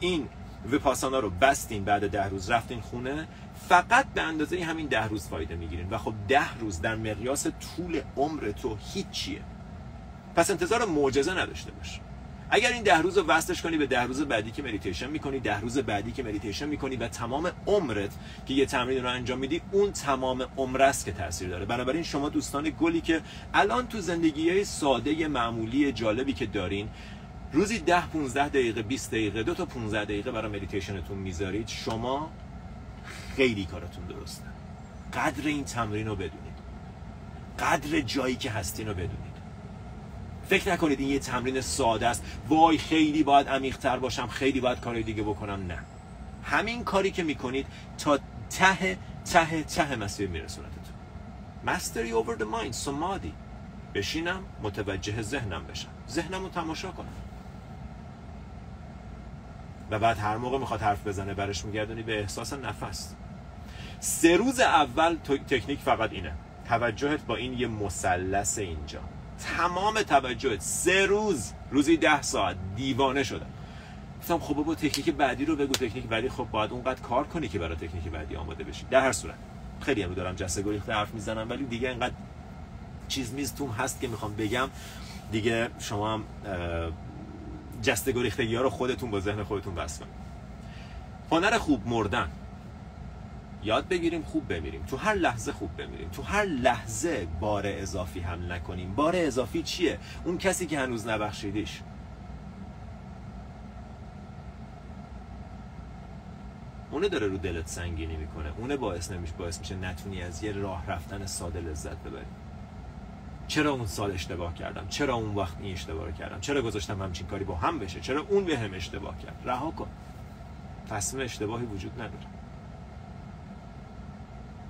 این ویپاسانا رو بستین بعد ده روز رفتین خونه فقط به اندازه همین ده روز فایده می‌گیرین. و خب ده روز در مقیاس طول عمر تو هیچیه. پس انتظار معجزه نداشته باش. اگر این ده روز رو وصلش کنی به ده روز بعدی که مدیتیشن می‌کنی ده روز بعدی که مدیتیشن می‌کنی و تمام عمرت که یه تمرین رو انجام میدی اون تمام عمر است که تاثیر داره. بنابراین شما دوستان گلی که الان تو زندگی ساده معمولی جالبی که دارین روزی ده 15 دقیقه 20 دقیقه دو تا 15 دقیقه برای مدیتیشنتون می‌ذارید شما خیلی کارتون درسته. قدر این تمرین رو بدونید. قدر جایی که هستین رو بدونید. فکر نکنید این یه تمرین ساده است. وای خیلی باید عمیق‌تر باشم خیلی باید کارهای دیگه بکنم. نه. همین کاری که می‌کنید تا ته ته ته مسیر میرسونتتون مستری over the mind سمادی. بشینم متوجه ذهنم بشم. ذهنم رو تماشا کنم. و بعد هر موقع می‌خواد حرف بزنه برش میگردونی به احساس نفس. سه روز اول تکنیک فقط اینه. توجهت با این یه مثلث اینجا. تمام توجهت سه روز روزی ده ساعت دیوانه شدم. گفتم خب با تکنیک بعدی رو بگو تکنیک بعدی. خب باید اونقدر کار کنی که برای تکنیک بعدی آماده بشی. در هر صورت. خیلی هم دارم جسته گریخته حرف می‌زنم ولی دیگه اینقدر چیز میز توم هست که می‌خوام بگم. دیگه شما هم جسته گریختگی ها رو خودتون با ذهن خودتون بس کنید هنر خوب مردن. یاد بگیریم خوب بمیریم. تو هر لحظه خوب بمیریم. تو هر لحظه بار اضافی حمل نکنیم. بار اضافی چیه؟ اون کسی که هنوز نبخشیدیش. اونه داره رو دلت سنگینی می‌کنه. اونه باعث نمیشه باعث میشه نتونی از یه راه رفتن ساده لذت ببری. چرا اون سال اشتباه کردم؟ چرا اون وقت این اشتباه رو کردم؟ چرا گذاشتم همچین کاری با هم بشه؟ چرا اون به هم اشتباه کرد؟ رها کن. تصمیم اشتباهی وجود نداره.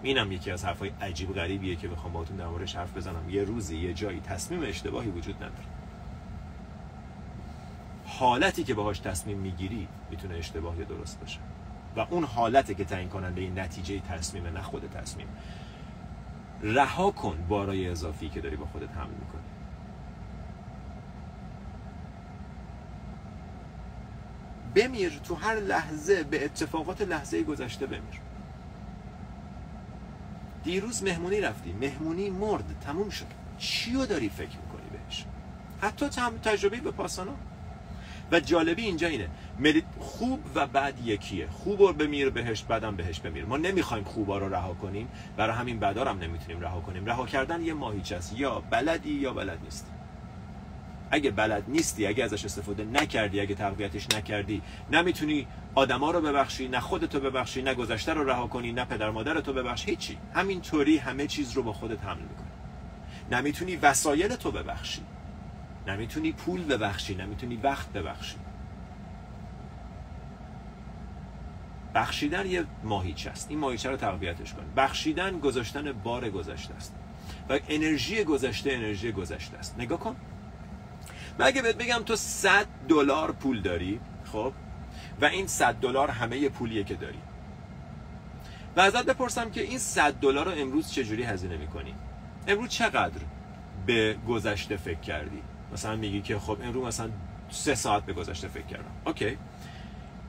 اینم یکی از حرفای عجیب غریبیه که بخوام باهاتون در موردش حرف بزنم. یه روزی یه جایی تصمیم اشتباهی وجود نداره. حالتی که باهاش تصمیم می‌گیری می‌تونه اشتباه یا درست باشه. و اون حالته که تعیین کننده این نتیجه تصمیم نه خود تصمیم. رها کن بارای اضافی که داری با خودت حمل می‌کنی. بمیر تو هر لحظه به اتفاقات لحظه گذشته بمیر. دیروز مهمونی رفتی. مهمونی مرد. تموم شد. چیو داری فکر می‌کنی بهش؟ حتی تجربه به پاسانا. و جالبی اینجا اینه. خوب و بد یکیه. خوب رو بمیر بهش بدم بهش بمیر. ما نمی‌خوایم خوبا رو رها کنیم. برای همین بدا هم نمی‌تونیم رها کنیم. رها کردن یه ماهیچه است. یا بلدی یا بلد نیستی. اگه بلد نیستی اگه ازش استفاده نکردی اگه تقویتش نکردی نمی‌تونی آدما رو ببخشی نه خودتو ببخشی نه گذشته رو رها کنی نه پدر مادرتو ببخشی هیچی. همینطوری همه چیز رو با خودت حمل می‌کنی. نمی‌تونی وسایل تو ببخشی. نمی‌تونی پول ببخشی نمی‌تونی وقت ببخشی. بخشیدن یه ماهیچه است. این ماهیچه رو تقویتش کن بخشیدن گذاشتن بار گذشته است. و انرژی گذشته انرژی گذشته است. نگاه کن. من اگه بهت بگم تو 100 دلار پول داری؟ خب؟ و این 100 دلار همه پولیه که داری. و ازت بپرسم که این 100 دلار رو امروز چجوری هزینه می‌کنی؟ امروز چقدر به گذشته فکر کردی؟ مثلا میگی که خب امروز مثلا سه ساعت به گذشته فکر کردم. اوکی.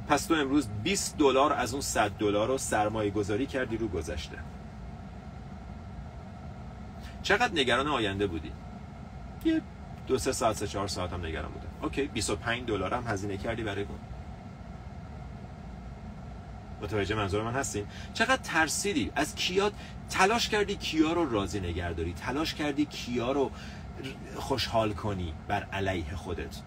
پس تو امروز 20 دلار از اون 100 دلار رو سرمایه گذاری کردی رو گذشته. چقدر نگران آینده بودی؟ یه دو سه ساعت سه چهار ساعت هم نگران بودم اوکی 25 دلار هم هزینه کردی برای اون. متوجه منظور من هستین؟ چقدر ترسیدی؟ از کیات تلاش کردی کیا رو راضی نگهداری؟ تلاش کردی کیا رو خوشحال کنی بر علیه خودت؟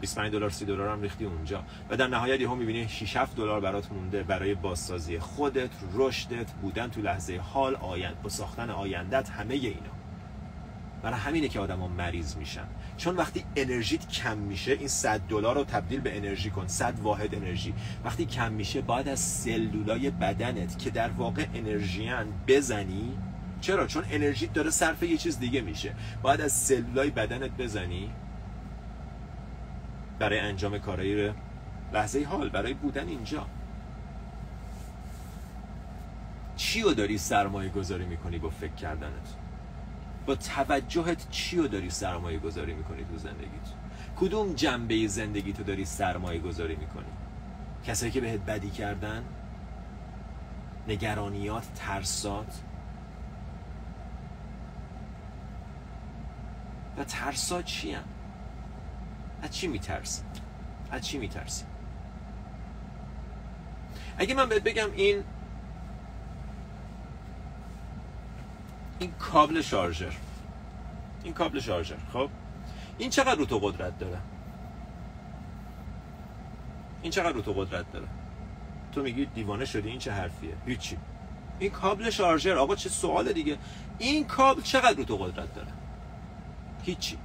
25 دلار 30 دلار هم ریختی اونجا. و در نهایت یهو می‌بینی 6 7 دلار برات مونده برای بازسازی خودت رشدت بودن تو لحظه حال آیند با ساختن آیندت همه اینا. برای همینه که آدما مریض میشن. چون وقتی انرژیت کم میشه این 100 دلار رو تبدیل به انرژی کن 100 واحد انرژی. وقتی کم میشه باید از سلولای بدنت که در واقع انرژیان بزنی. چرا؟ چون انرژیت داره صرف یه چیز دیگه میشه. باید از سلولای بدنت بزنی برای انجام کارهای لحظه حال برای بودن اینجا. چی رو داری سرمایه گذاری می‌کنی با فکر کردنت؟ با توجهت چی رو داری سرمایه گذاری می‌کنی تو زندگیت کدوم جنبه زندگی تو داری سرمایه گذاری می‌کنی کسایی که بهت بدی کردن نگرانیات ترسات و ترسات چی هم؟ از چی میترسی؟ از چی میترسی؟ اگه من بهت بگم این این کابل شارژر. این کابل شارژر خب؟ این چقدر رو تو قدرت داره؟ این چقدر رو تو قدرت داره؟ تو میگی دیوانه شدی این چه حرفیه؟ هیچی. این کابل شارژر آقا چه سوال دیگه. این کابل چقدر رو تو قدرت داره؟ هیچی.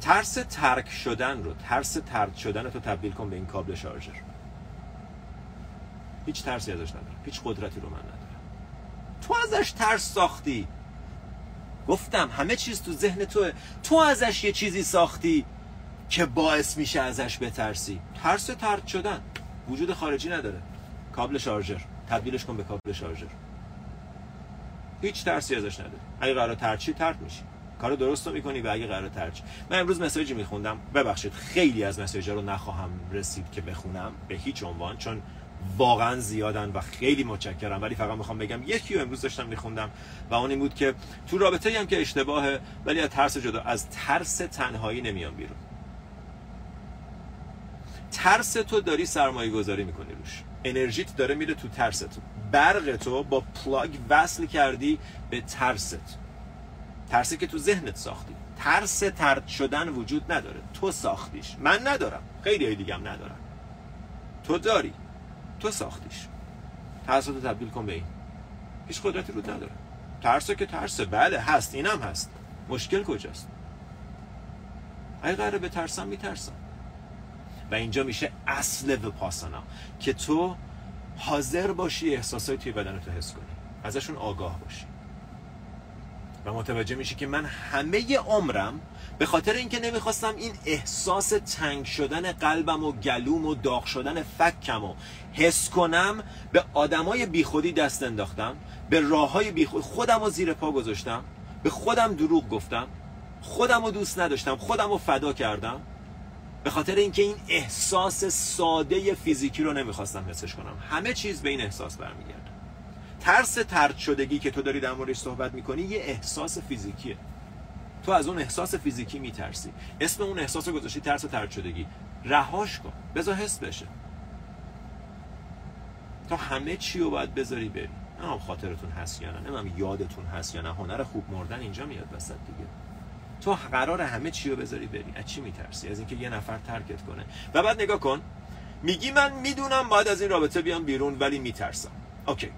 ترس ترک شدن رو ترس ترد شدن رو تو تبدیل کن به این کابل شارژر. هیچ ترسی ازش ندارم. هیچ قدرتی رو من ندارم. تو ازش ترس ساختی. گفتم همه چیز تو ذهن توه. تو ازش یه چیزی ساختی که باعث میشه ازش بترسی. ترس ترد شدن. وجود خارجی نداره. کابل شارژر. تبدیلش کن به کابل شارژر. هیچ ترسی ازش نداره اگه قرار ترچی ترد میشی. کار درست رو می‌کنی و اگه قرار ترچ من امروز مسیجی میخوندم. ببخشید خیلی از مسیجا رو نخواهم رسید که بخونم به هیچ عنوان چون واقعا زیادن و خیلی متشکرم. ولی فقط می‌خوام بگم یکی رو امروز داشتم میخوندم و اون این بود که تو رابطه هم که اشتباهه ولی از ترس جدا از ترس تنهایی نمیان بیرون. ترس تو داری سرمایه گذاری می‌کنی روش. انرژیت داره میره تو ترست. برق تو با پلاگ وصل کردی به ترست. ترسی که تو ذهنت ساختی. ترس ترد شدن وجود نداره. تو ساختیش. من ندارم. خیلی دیگه هم ندارم تو داری. تو ساختیش. ترس رو تبدیل کن به این. هیچ قدرتی رو نداره. ترس که ترسه. بله هست. اینم هست. مشکل کجاست؟ اگه قراره به ترسم میترسم. و اینجا میشه اصل وپاسانا که تو حاضر باشی احساسای توی بدن تو حس کنی. ازشون آگاه باشی. و متوجه میشی که من همه عمرم به خاطر اینکه نمی‌خواستم این احساس تنگ شدن قلبم و گلوم و داغ شدن فکم و حس کنم به آدمای بیخودی دست انداختم به راه های بیخودی خودم رو زیر پا گذاشتم به خودم دروغ گفتم خودم رو دوست نداشتم خودم رو فدا کردم به خاطر اینکه این احساس ساده فیزیکی رو نمی‌خواستم حسش کنم. همه چیز به این احساس برمیگرده. ترس ترد شدگی که تو داری در موردش صحبت می‌کنی یه احساس فیزیکیه. تو از اون احساس فیزیکی میترسی. اسم اون احساس رو گذاشتی ترس ترد شدگی. رهاش کن. بذار حس بشه. تا همه چی رو باید بذاری بری. نه خاطرتون هست یا نه. نه یادتون هست یا نه. هنر خوب مردن اینجا میاد وسط دیگه. تو قرار همه چی رو بذاری بری. از چی میترسی؟ از اینکه یه نفر ترکت کنه. و بعد نگاه کن. میگی من می‌دونم باید از این رابطه بیام بیرون ولی میترسم. OK.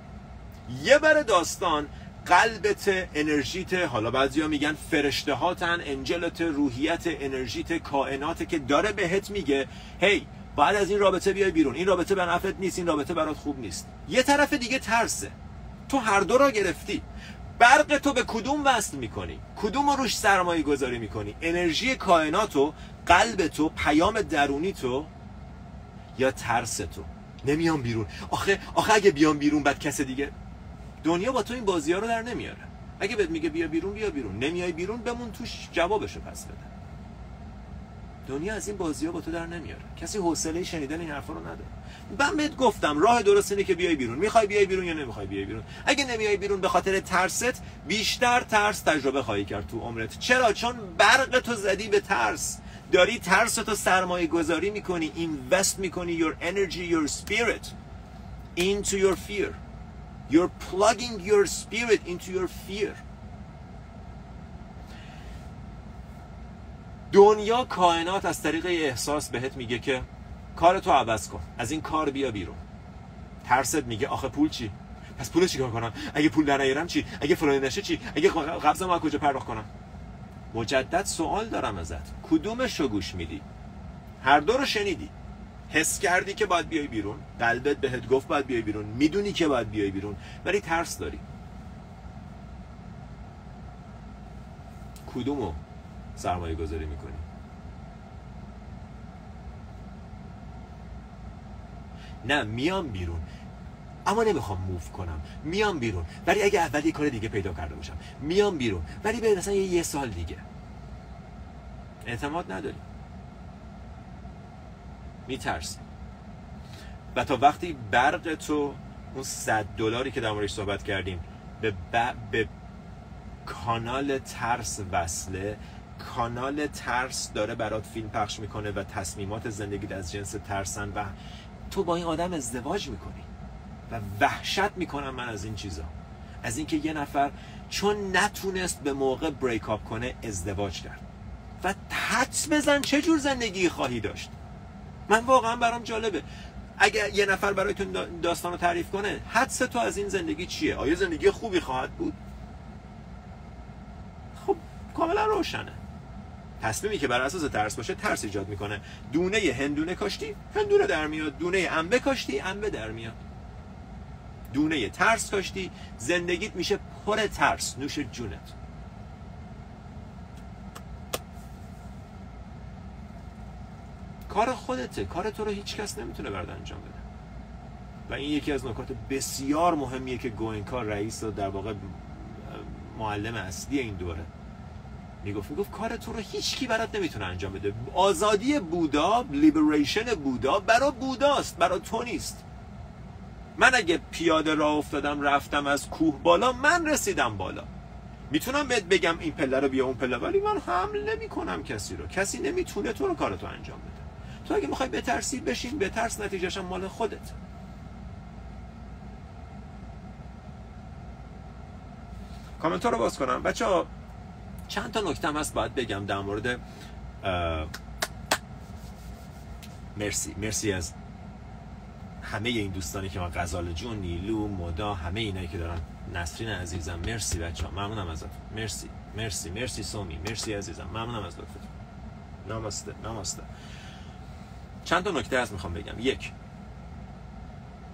یه بر داستان قلبت انرژیت حالا بعضیا میگن فرشته هاتن angel ت روحیت انرژیت کائنات که داره بهت میگه هی بعد از این رابطه بیای بیرون. این رابطه به نفعت نیست این رابطه برات خوب نیست. یه طرف دیگه ترسه. تو هر دو را گرفتی. برق تو به کدوم وصل می‌کنی؟ کدوم رو روش سرمایه گذاری می‌کنی؟ انرژی کائناتو قلب تو پیام درونی تو یا ترس تو؟ نمیام بیرون. آخه آخه اگه بیام بیرون بعد کس دیگه دنیا با تو این بازی ها رو در نمیاره. اگه بهت میگه بیا بیرون بیا بیرون. نمیای بیرون بمون توش جوابشو پس بده. دنیا از این بازی ها با تو در نمیاره. کسی حوصله شنیدن این حرفا رو نداره. من بهت گفتم راه درست اینه که بیای بیرون. می‌خوای بیای بیرون یا نمی‌خوای بیای بیرون؟ اگه نمیای بیرون به خاطر ترست بیشتر ترس تجربه خواهی کرد تو عمرت. چرا؟ چون برق تو زدی به ترس. داری ترس تو سرمایه گذاری می‌کنی اینوست می‌کنی your energy your spirit into your fear. You're plugging your spirit into your fear. دنیا کائنات از طریق احساس بهت میگه که کار تو عوض کن. از این کار بیا بیرون. ترست میگه آخه پول چی؟ پس پول چیکار کنم؟ اگه پول در نیارم چی؟ اگه فلان نشه چی؟ اگه قبض ما کجا پرداخت کنم؟ مجدد سوال دارم ازت. کدومش رو گوش میدی؟ هر دو رو شنیدی. حس کردی که باید بیای بیرون؟ قلبت بهت گفت باید بیای بیرون. می‌دونی که باید بیای بیرون ولی ترس داری. کدومو سرمایه گذاری می‌کنی؟ نه میام بیرون. اما نمی‌خوام موف کنم. میام بیرون. ولی اگه اولی کار دیگه پیدا کرده باشم. میام بیرون. ولی به مثلا یه سال دیگه. اعتماد نداری. میترسی. و تا وقتی برق تو اون صد دلاری که در موردش صحبت کردیم به, به کانال ترس وصله کانال ترس داره برات فیلم پخش می‌کنه و تصمیمات زندگی از جنس ترسن و تو با این آدم ازدواج می‌کنی و وحشت می‌کنم من از این چیزا. از اینکه یه نفر چون نتونست به موقع بریک کنه ازدواج کرد. و حدس بزن چه جور زندگی خواهی داشت. من واقعا برام جالبه. اگر یه نفر برایتون داستان رو تعریف کنه حدس تو از این زندگی چیه؟ آیا زندگی خوبی خواهد بود؟ خب کاملا روشنه. تصمیمی که بر اساس ترس باشه ترس ایجاد می‌کنه. دونه هندونه کاشتی هندونه در میاد. دونه انبه کاشتی انبه در میاد. دونه ترس کاشتی زندگیت میشه پر ترس. نوش جونت کار خودته کار تو رو هیچ کس نمی‌تونه برد انجام بده. و این یکی از نکات بسیار مهمیه که گوینکا رئیس و در واقع معلم اصلی این دوره. می‌گفت می‌گفت کار تو رو هیچ کی برات نمی‌تونه انجام بده. آزادی بودا لیبریشن بودا برا بوداست برا تو نیست. من اگه پیاده راه افتادم رفتم از کوه بالا من رسیدم بالا. می‌تونم بهت بگم این پله رو بیا اون پله ولی من حمل نمی کنم کسی رو. کسی نمی‌تونه تو رو کارتو انجام بده. تو اگه می‌خوای بترسی بشین بترس نتیجهش مال خودت. کامنت رو باز کنم. بچه ها چند تا نکته هست باید بگم در مورد مرسی مرسی از همه این دوستانی که ما غزال جون نیلو مودا همه اینایی که دارن. نسرین عزیزم مرسی بچه ها. ممنونم ازت. مرسی مرسی مرسی سومی مرسی عزیزم. ممنونم از لطفت. نامسته نامسته چند تا نکته هست می‌خوام بگم. یک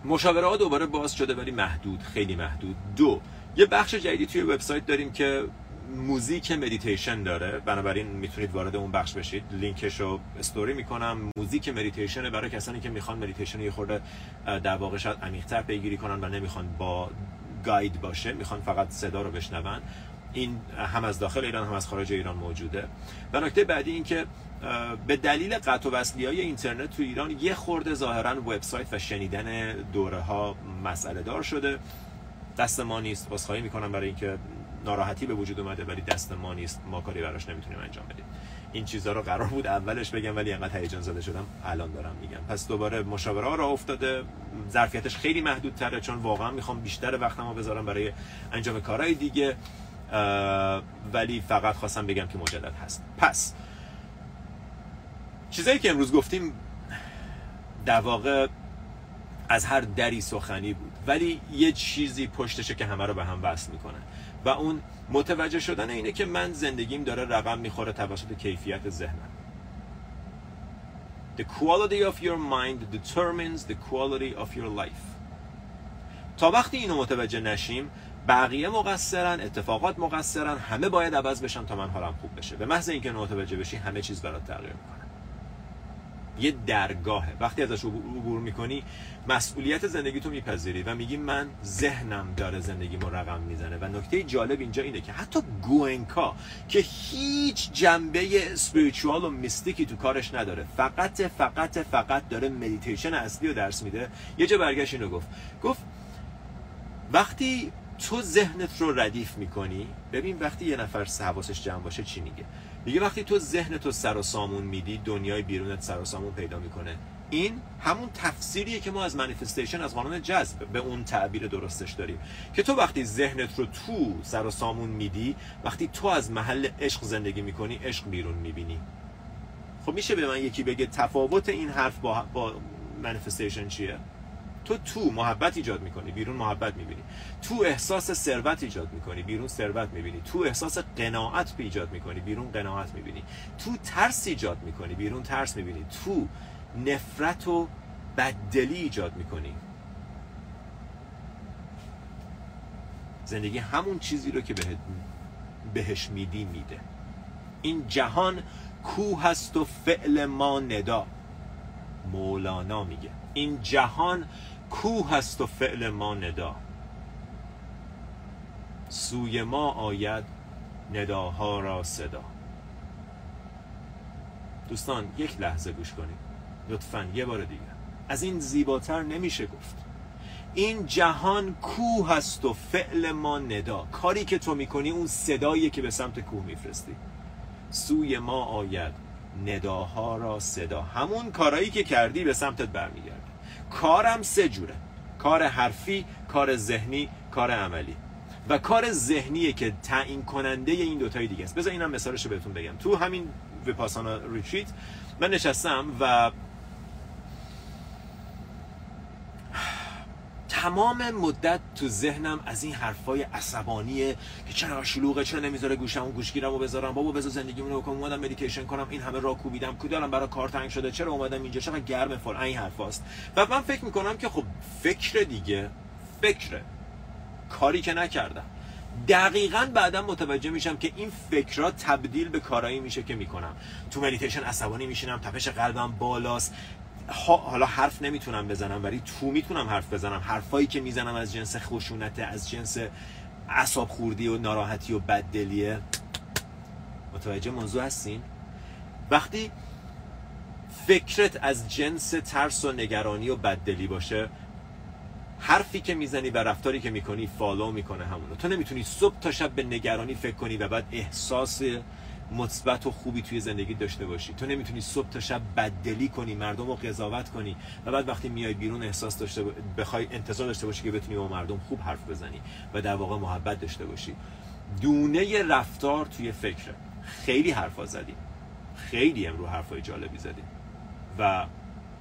مشاوره ها دوباره باز شده ولی محدود خیلی محدود. دو یه بخش جدیدی توی وبسایت داریم که موزیک مدیتیشن داره. بنابراین می‌تونید وارد اون بخش بشید. لینکش رو استوری می‌کنم. موزیک مدیتیشن برای کسانی که می‌خوان مدیتیشن یه خورده در واقع شاید عمیق‌تر پیگیری کنن و نمی‌خوان با guide باشه می‌خوان فقط صدا رو بشنون. این هم از داخل ایران هم از خارج ایران موجوده. و نکته بعدی این که به دلیل قطع و وصلی های اینترنت تو ایران یه خورده ظاهرا وبسایت و شنیدن دوره ها مسئله دار شده. دست ما نیست بازخواهی می‌کنم برای اینکه ناراحتی به وجود اومده ولی دست ما نیست. ما کاری براش نمی‌تونیم انجام بدیم. این چیزها رو قرار بود اولش بگم ولی انقدر هیجان زده شدم الان دارم میگم. پس دوباره مشاوره ها را افتاده. ظرفیتش خیلی محدود تره چون واقعا می‌خوام بیشتر وقتمو بذارم برای انجام کارهای دیگه. ولی فقط خواستم بگم که مجدد هست. پس چیزایی که امروز گفتیم در واقع از هر دری سخنی بود ولی یه چیزی پشتشه که همه رو به هم وصل می‌کنه. و اون متوجه شدن اینه که من زندگیم داره رقم می‌خوره توسط کیفیت ذهنم. The quality of your mind determines the quality of your life. تا وقتی اینو متوجه نشیم بقیه مقصرن اتفاقات مقصرن همه باید عوض بشن تا من حالم خوب بشه. به محض اینکه متوجه بشی همه چیز برات تغییر می‌کنه. یه درگاهه. وقتی ازش عبور می‌کنی مسئولیت زندگی تو میپذیری و میگی من ذهنم داره زندگیمو رقم می‌زنه. و نکته جالب اینجا اینه که حتی گوئنکا که هیچ جنبه spiritual و mystic ی تو کارش نداره فقط فقط فقط داره مدیتیشن اصلی رو درس میده. یه جا برگشت اینو گفت. گفت وقتی تو ذهنت رو ردیف می‌کنی؟ ببین وقتی یه نفر حواسش جمع باشه چی میگه؟ میگه وقتی تو ذهنت رو سر و سامون میدی دنیای بیرونت سر و سامون پیدا می‌کنه. این همون تفسیریه که ما از منیفستیشن از قانون جذب به اون تعبیر درستش داریم. که تو وقتی ذهنت رو تو سر و سامون میدی وقتی تو از محل عشق زندگی می‌کنی عشق بیرون می‌بینی. خب میشه به من یکی بگه تفاوت این حرف با, با منیفستیشن چیه؟ تو تو محبت ایجاد می‌کنی بیرون محبت می‌بینی. تو احساس ثروت ایجاد می‌کنی بیرون ثروت می‌بینی. تو احساس قناعت ایجاد می‌کنی بیرون قناعت می‌بینی. تو ترس ایجاد می‌کنی بیرون ترس می‌بینی. تو نفرت و بددلی ایجاد می‌کنی. زندگی همون چیزی رو که بهت بهش میدی میده. این جهان کو هست و فعل ما ندا. مولانا میگه. این جهان کوه هست و فعل ما ندا. سوی ما آید نداها را صدا. دوستان یک لحظه گوش کنید. لطفا یه بار دیگه. از این زیباتر نمیشه گفت. این جهان کوه هست و فعل ما ندا. کاری که تو می‌کنی اون صدایی که به سمت کوه میفرستی. سوی ما آید نداها را صدا. همون کارایی که کردی به سمتت برمیگرده. کارم سه جوره. کار حرفی کار ذهنی کار عملی. و کار ذهنیه که تعیین کننده این دوتای دیگه است. بذار اینم مثالش رو بهتون بگم. تو همین ویپاسانا ریتریت من نشستم و تمام مدت تو ذهنم از این حرفای عصبانیه که چرا شلوغه چرا نمی‌ذاره گوشمو گوشگیرمو بذارم. بابا بذار زندگیمو رو بکنم. اومدم مدیتیشن کنم. این همه راه کوبیدم. که دلم برای کار تنگ شده؟ چرا اومدم اینجا؟ چرا گرمه فلان این حرفاست. و من فکر می‌کنم که خب فکر دیگه فکره. کاری که نکردم. دقیقا بعدا متوجه میشم که این فکرها تبدیل به کارایی میشه که می‌کنم. تو مدیتیشن عصبانی میشینم. تپش قلبم بالاست. حالا حرف نمی‌تونم بزنم ولی تو می‌تونم حرف بزنم. حرفایی که می‌زنم از جنس خشونت از جنس اعصاب خوردی و ناراحتی و بددلیه. متوجه موضوع هستین؟ وقتی فکرت از جنس ترس و نگرانی و بددلی باشه حرفی که می‌زنی و رفتاری که می‌کنی فالو می‌کنه همونو. تو نمی‌تونی صبح تا شب به نگرانی فکر کنی و بعد احساس مثبت و خوبی توی زندگی داشته باشی. تو نمی‌تونی صبح تا شب بددلی کنی مردم رو قضاوت کنی و بعد وقتی میای بیرون احساس داشته بخوای انتظار داشته باشی که بتونی با مردم خوب حرف بزنی و در واقع محبت داشته باشی. دونه رفتار توی فکره خیلی حرفا زدیم خیلی امرو حرفای جالبی زدیم و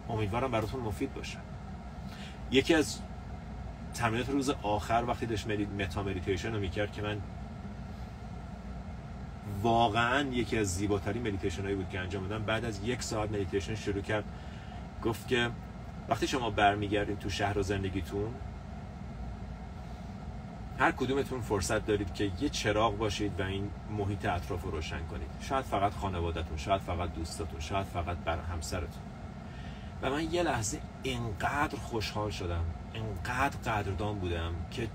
امیدوارم براتون مفید باشه. یکی از تمرینات روز آخر وقتی داشت metta meditation رو می‌کرد که من واقعا یکی از زیباترین مدیتیشن هایی بود که انجام دادم. بعد از یک ساعت مدیتیشن شروع کرد. گفت که وقتی شما برمیگردین تو شهر و زندگیتون هر کدومتون فرصت دارید که یه چراغ باشید و این محیط اطراف رو روشن کنید. شاید فقط خانوادهتون شاید فقط دوستاتون شاید فقط بر همسرتون. و من یه لحظه انقدر خوشحال شدم انقدر قدردان بودم که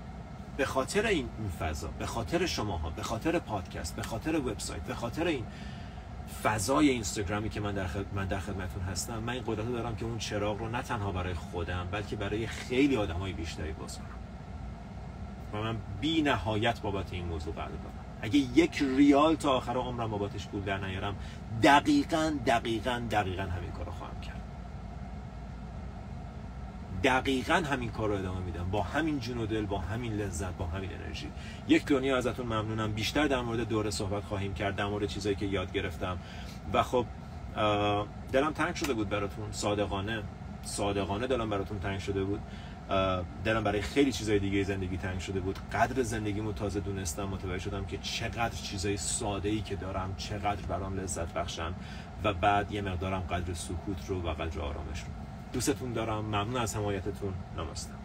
به خاطر این فضا به خاطر شماها به خاطر پادکست به خاطر وبسایت به خاطر این فضای اینستاگرامی که من در. من در خدمتتون هستم من این قدرت دارم که اون چراغ رو نه تنها برای خودم بلکه برای خیلی آدمای بیشتری باز کنم و من بی نهایت بابت این موضوع دارم اگه یک ریال تا آخر عمرم بابتش پول در نیارم دقیقا دقیقا دقیقا همین کارو خواهم کرد دقیقا همین کار رو ادامه میدم. با همین جون و دل با همین لذت با همین انرژی. یک دنیا ازتون ممنونم. بیشتر در مورد دوره صحبت خواهیم کرد در مورد چیزایی که یاد گرفتم. و خب دلم تنگ شده بود براتون. صادقانه صادقانه دلم براتون تنگ شده بود. دلم برای خیلی چیزای دیگه زندگی تنگ شده بود. قدر زندگیمو تازه دونستم متوجه شدم که چقدر چیزای ساده ای که دارم چقدر برام لذت بخشن. و بعد یه مقدارم قدر سکوت رو و قدر آرامش رو. دوستتون دارم. ممنون از حمایتتون. نمستم